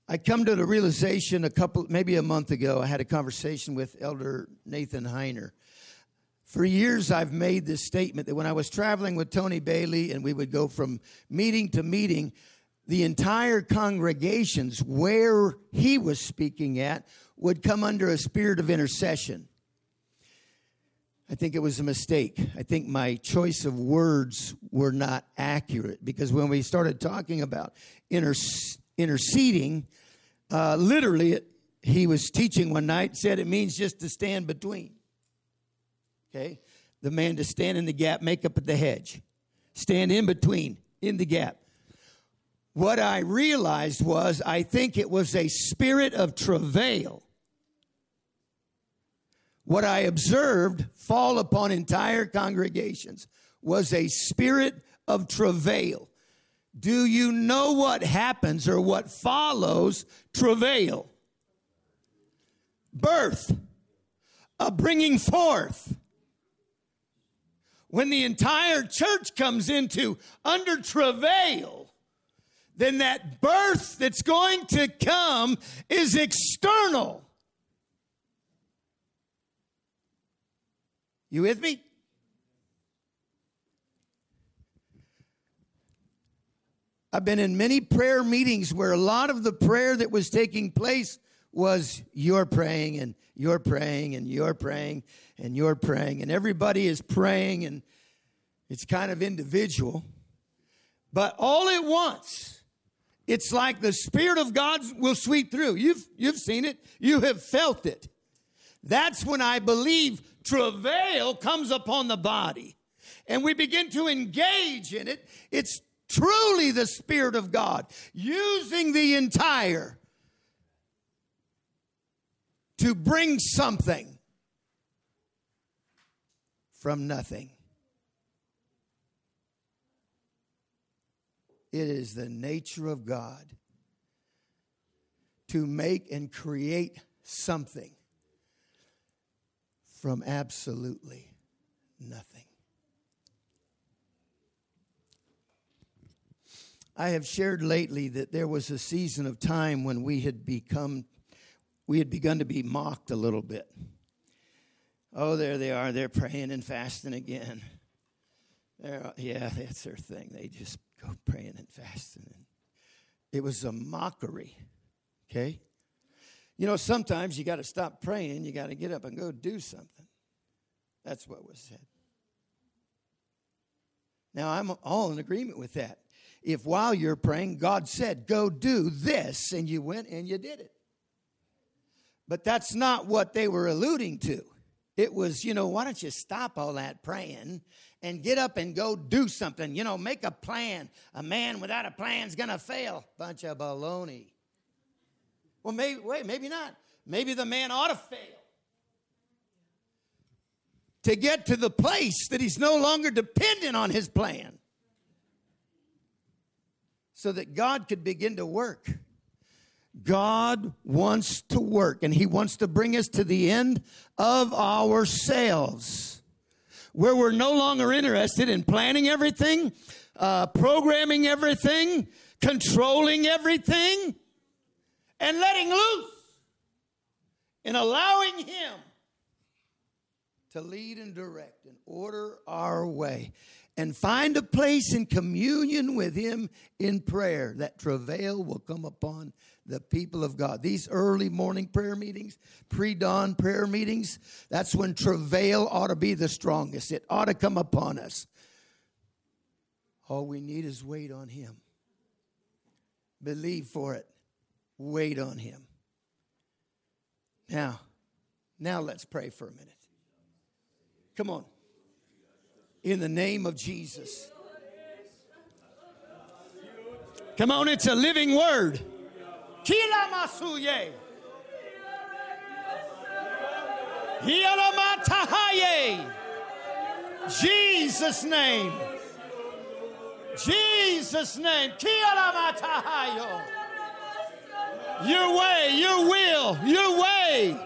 [SPEAKER 3] I come to the realization a couple, maybe a month ago, I had a conversation with Elder Nathan Heiner. For years, I've made this statement that when I was traveling with Tony Bailey and we would go from meeting to meeting, the entire congregations where he was speaking at would come under a spirit of intercession. I think it was a mistake. I think my choice of words were not accurate because when we started talking about inter- interceding, uh, literally, it, he was teaching one night, said it means just to stand between. Okay? The man to stand in the gap, make up at the hedge. Stand in between, in the gap. What I realized was I think it was a spirit of travail what I observed fall upon entire congregations was a spirit of travail. Do you know what happens or what follows travail? Birth, a bringing forth. When the entire church comes into under travail, then that birth that's going to come is external. You with me? I've been in many prayer meetings where a lot of the prayer that was taking place was you're praying and you're praying and you're praying and you're praying and everybody is praying and it's kind of individual. But all at once, it's like the Spirit of God will sweep through. You've, you've seen it, you have felt it. That's when I believe travail comes upon the body and we begin to engage in it, it's truly the Spirit of God using the entire to bring something from nothing. It is the nature of God to make and create something from absolutely nothing. I have shared lately that there was a season of time when we had become, we had begun to be mocked a little bit. Oh, there they are. They're praying and fasting again. They're, yeah, that's their thing. They just go praying and fasting. It was a mockery, okay? You know, sometimes you got to stop praying, you got to get up and go do something. That's what was said. Now, I'm all in agreement with that. If while you're praying, God said, go do this, and you went and you did it. But that's not what they were alluding to. It was, you know, why don't you stop all that praying and get up and go do something? You know, make a plan. A man without a plan's gonna fail. Bunch of baloney. Well, maybe, wait, maybe not. Maybe the man ought to fail to get to the place that he's no longer dependent on his plan so that God could begin to work. God wants to work and he wants to bring us to the end of ourselves where we're no longer interested in planning everything, uh, programming everything, controlling everything and letting loose and allowing Him to lead and direct and order our way and find a place in communion with Him in prayer. That travail will come upon the people of God. These early morning prayer meetings, pre dawn prayer meetings, that's when travail ought to be the strongest. It ought to come upon us. All we need is wait on Him, believe for it. Wait on him. Now, now let's pray for a minute. Come on. In the name of Jesus. Come on, it's a living word. Jesus' name. Jesus' name. Your way, your will, your way.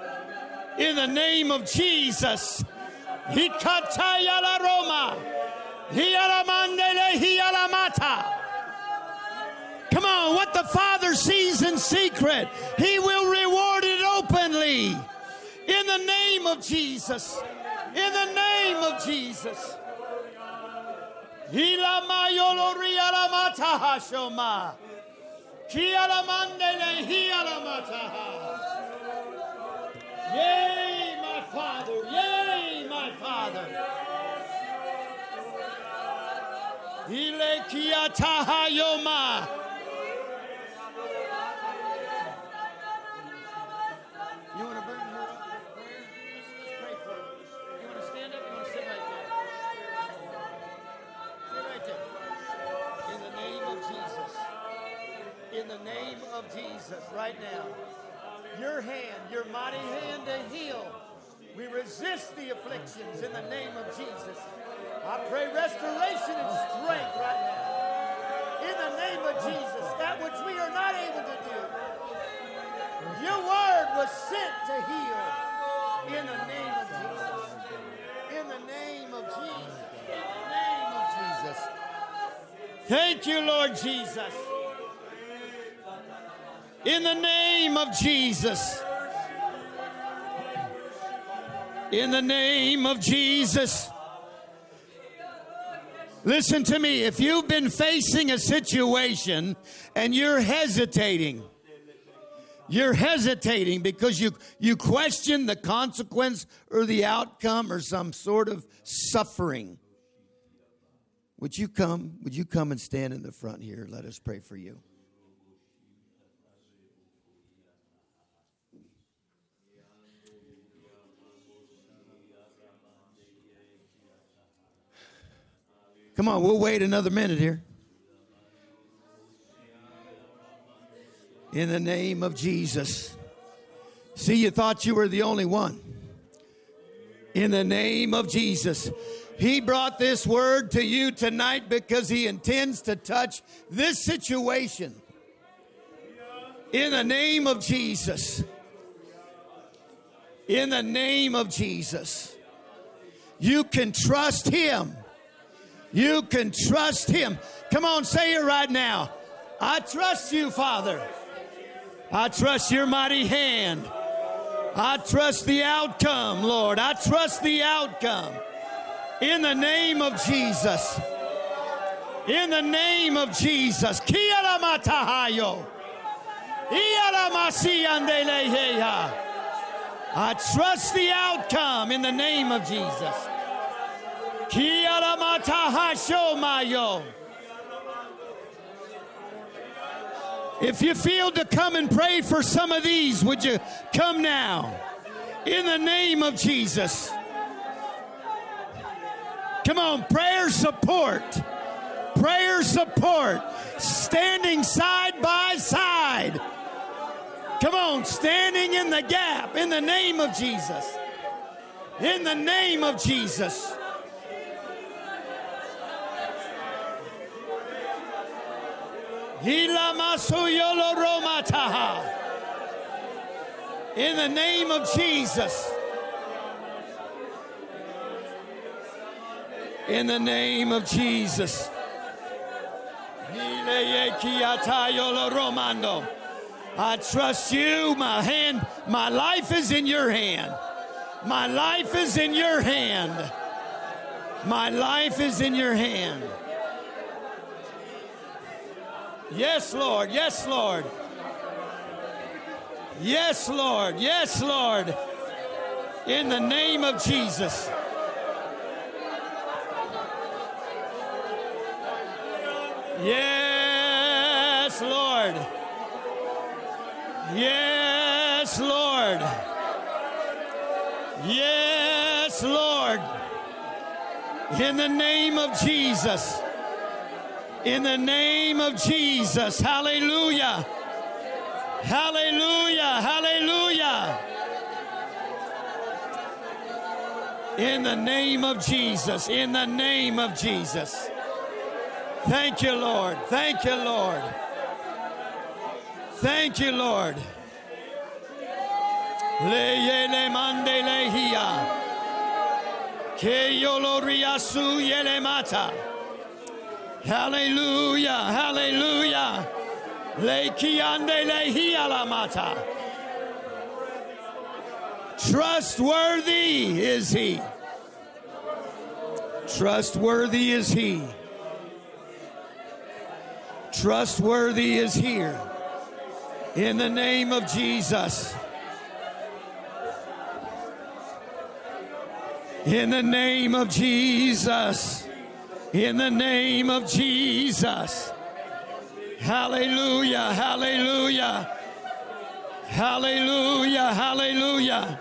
[SPEAKER 3] In the name of Jesus. Hikatayala Roma. Hialamandele hialamata. Come on, what the Father sees in secret, He will reward it openly. In the name of Jesus. In the name of Jesus. Hilamayolorialamata Kialamandele Yay, my Father. Yay, my Father. Ile kiatahayoma. You Jesus, right now. Your hand, your mighty hand to heal. We resist the afflictions in the name of Jesus. I pray restoration and strength right now. In the name of Jesus, that which we are not able to do. Your word was sent to heal. In the name of Jesus. In the name of Jesus. In the name of Jesus. Thank you, Lord Jesus. In the name of Jesus. In the name of Jesus. Listen to me. If you've been facing a situation and you're hesitating, you're hesitating because you, you question the consequence or the outcome or some sort of suffering. Would you come? Would you come and stand in the front here? Let us pray for you. Come on, we'll wait another minute here. In the name of Jesus. See, you thought you were the only one. In the name of Jesus. He brought this word to you tonight because he intends to touch this situation. In the name of Jesus. In the name of Jesus. You can trust him. You can trust him. Come on, say it right now. I trust you, Father. I trust your mighty hand. I trust the outcome, Lord. I trust the outcome. In the name of Jesus. In the name of Jesus. I trust the outcome in the name of Jesus. If you feel to come and pray for some of these, would you come now? In the name of Jesus. Come on, prayer support. Prayer support. Standing side by side. Come on, standing in the gap in the name of Jesus. In the name of Jesus. In the name of Jesus. In the name of Jesus. I trust you. My hand, my life is in your hand. My life is in your hand. My life is in your hand. Yes, Lord. Yes, Lord. Yes, Lord. Yes, Lord. In the name of Jesus. Yes, Lord. Yes, Lord. Yes, Lord. In the name of Jesus. In the name of Jesus. Hallelujah. Hallelujah. Hallelujah. In the name of Jesus. In the name of Jesus. Thank you, Lord. Thank you, Lord. Thank you, Lord. Mande le hia. Ke riasu mata. Hallelujah, hallelujah. Le kiande le mata. Trustworthy is he. Trustworthy is he. Trustworthy is here. In the name of Jesus. In the name of Jesus. In the name of Jesus. Hallelujah, hallelujah. Hallelujah, hallelujah.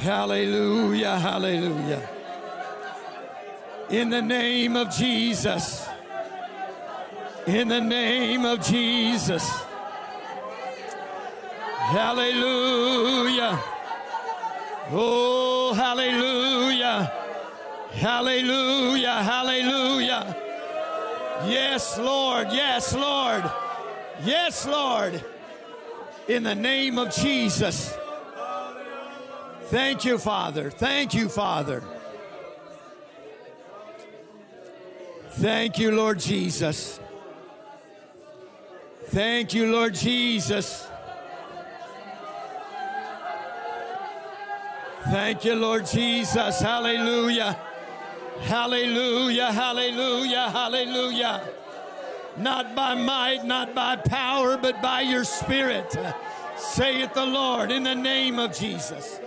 [SPEAKER 3] Hallelujah, hallelujah. In the name of Jesus. In the name of Jesus. Hallelujah. Oh, hallelujah. Hallelujah. Hallelujah. Yes, Lord. Yes, Lord. Yes, Lord. In the name of Jesus. Thank you, Father. Thank you, Father. Thank you, Lord Jesus. Thank you, Lord Jesus. Thank you, Lord Jesus. Hallelujah. Hallelujah. Hallelujah. Hallelujah. Not by might, not by power, but by your spirit. Saith the Lord in the name of Jesus.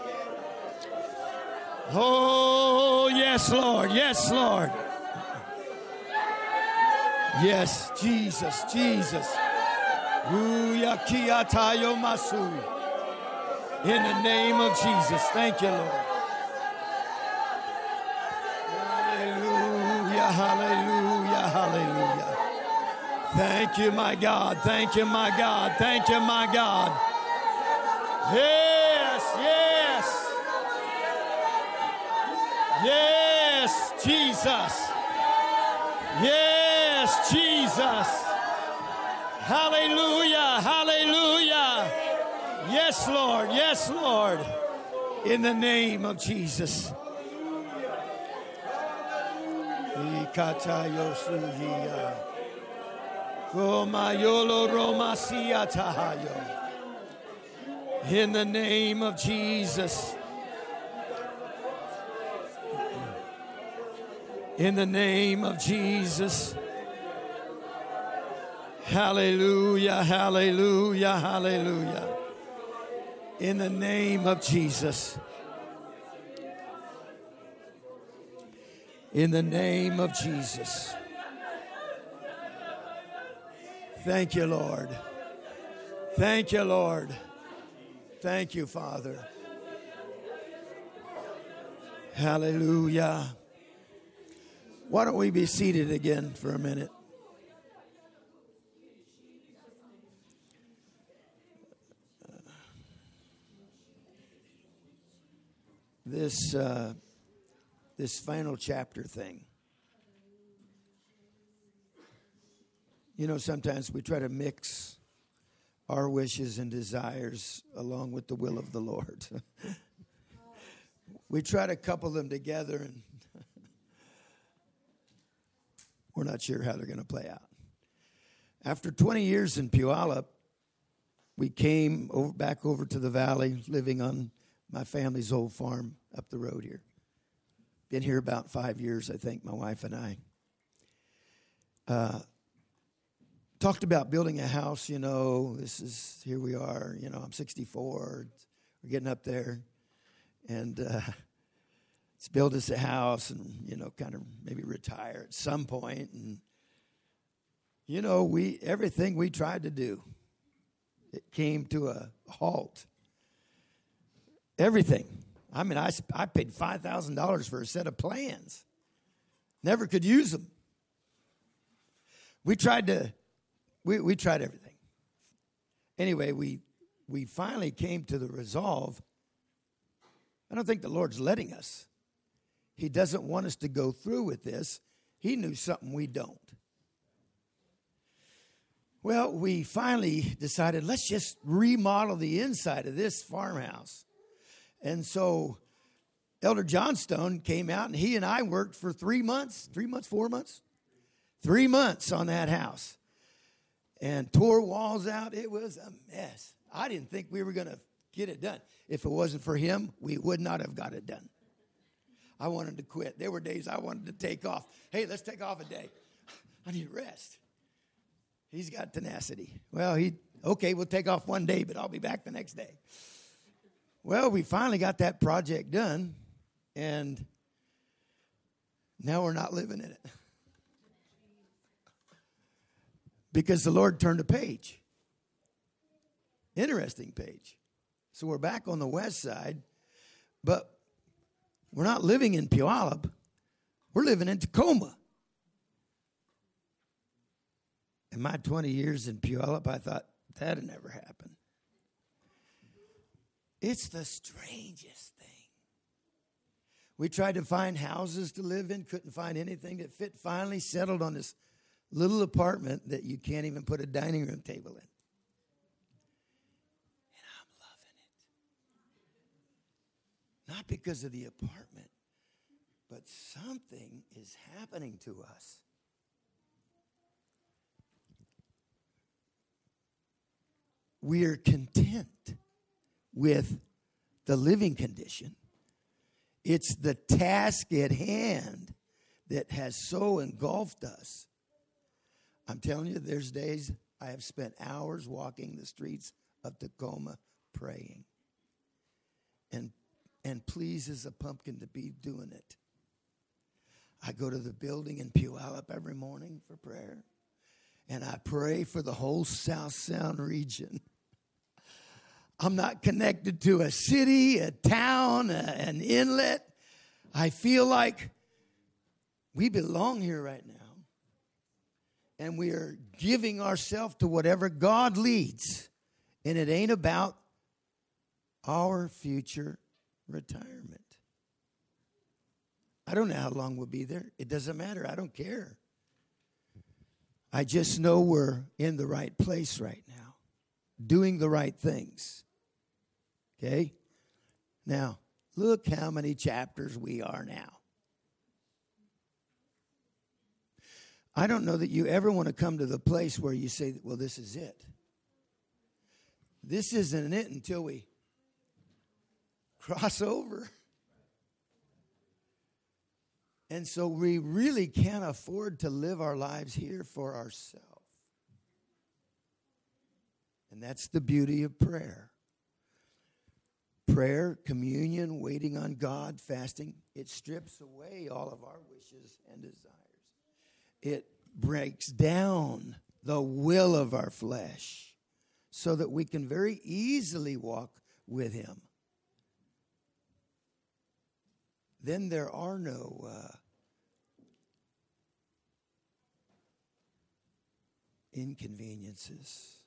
[SPEAKER 3] Oh, yes, Lord. Yes, Lord. Yes, Jesus, Jesus. Uyakiatayo masu. In the name of Jesus. Thank you, Lord. Hallelujah, hallelujah, hallelujah. Thank you, my God. Thank you, my God. Thank you, my God. Yes, yes. Yes, Jesus. Yes, Jesus. Hallelujah, hallelujah. Yes, Lord. Yes, Lord. In the name of Jesus. In the name of Jesus. In the name of Jesus. Hallelujah, hallelujah, hallelujah. In the name of Jesus. In the name of Jesus. Thank you, Lord. Thank you, Lord. Thank you, Father. Hallelujah. Why don't we be seated again for a minute? This uh, this final chapter thing. You know, sometimes we try to mix our wishes and desires along with the will of the Lord. we try to couple them together and we're not sure how they're going to play out. After 20 years in Puyallup, we came over, back over to the valley, living on my family's old farm up the road here. Been here about five years, I think, my wife and I. Uh, talked about building a house, you know, this is, here we are, you know, I'm 64, we're getting up there. And uh, let's build us a house and, you know, kind of maybe retire at some point. And, you know, we, everything we tried to do, it came to a halt. Everything. I mean, I, I paid $5,000 for a set of plans. Never could use them. We tried to, we, we tried everything. Anyway, we we finally came to the resolve I don't think the Lord's letting us. He doesn't want us to go through with this. He knew something we don't. Well, we finally decided let's just remodel the inside of this farmhouse. And so Elder Johnstone came out and he and I worked for three months, three months, four months, three months on that house and tore walls out. It was a mess. I didn't think we were going to get it done. If it wasn't for him, we would not have got it done. I wanted to quit. There were days I wanted to take off. Hey, let's take off a day. I need rest. He's got tenacity. Well, he, okay, we'll take off one day, but I'll be back the next day. Well, we finally got that project done, and now we're not living in it. Because the Lord turned a page. Interesting page. So we're back on the west side, but we're not living in Puyallup. We're living in Tacoma. In my 20 years in Puyallup, I thought that'd never happen. It's the strangest thing. We tried to find houses to live in, couldn't find anything that fit. Finally, settled on this little apartment that you can't even put a dining room table in. And I'm loving it. Not because of the apartment, but something is happening to us. We are content with the living condition. It's the task at hand that has so engulfed us. I'm telling you, there's days I have spent hours walking the streets of Tacoma praying and and pleases a pumpkin to be doing it. I go to the building in Puyallup every morning for prayer, and I pray for the whole South Sound region. I'm not connected to a city, a town, a, an inlet. I feel like we belong here right now. And we are giving ourselves to whatever God leads. And it ain't about our future retirement. I don't know how long we'll be there. It doesn't matter. I don't care. I just know we're in the right place right now, doing the right things. Okay? Now, look how many chapters we are now. I don't know that you ever want to come to the place where you say, well, this is it. This isn't it until we cross over. And so we really can't afford to live our lives here for ourselves. And that's the beauty of prayer. Prayer, communion, waiting on God, fasting, it strips away all of our wishes and desires. It breaks down the will of our flesh so that we can very easily walk with Him. then there are no uh, inconveniences.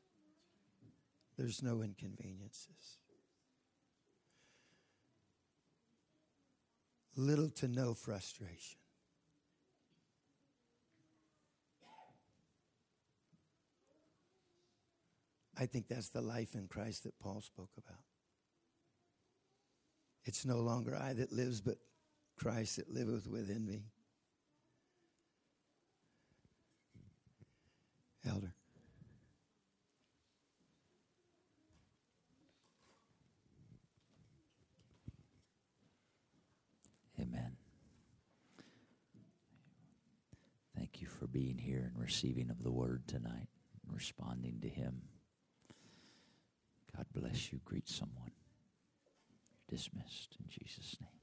[SPEAKER 3] There's no inconveniences. Little to no frustration. I think that's the life in Christ that Paul spoke about. It's no longer I that lives, but Christ that liveth within me. Elder.
[SPEAKER 1] Amen. Thank you for being here and receiving of the word tonight and responding to him. God bless you. Greet someone. You're dismissed in Jesus' name.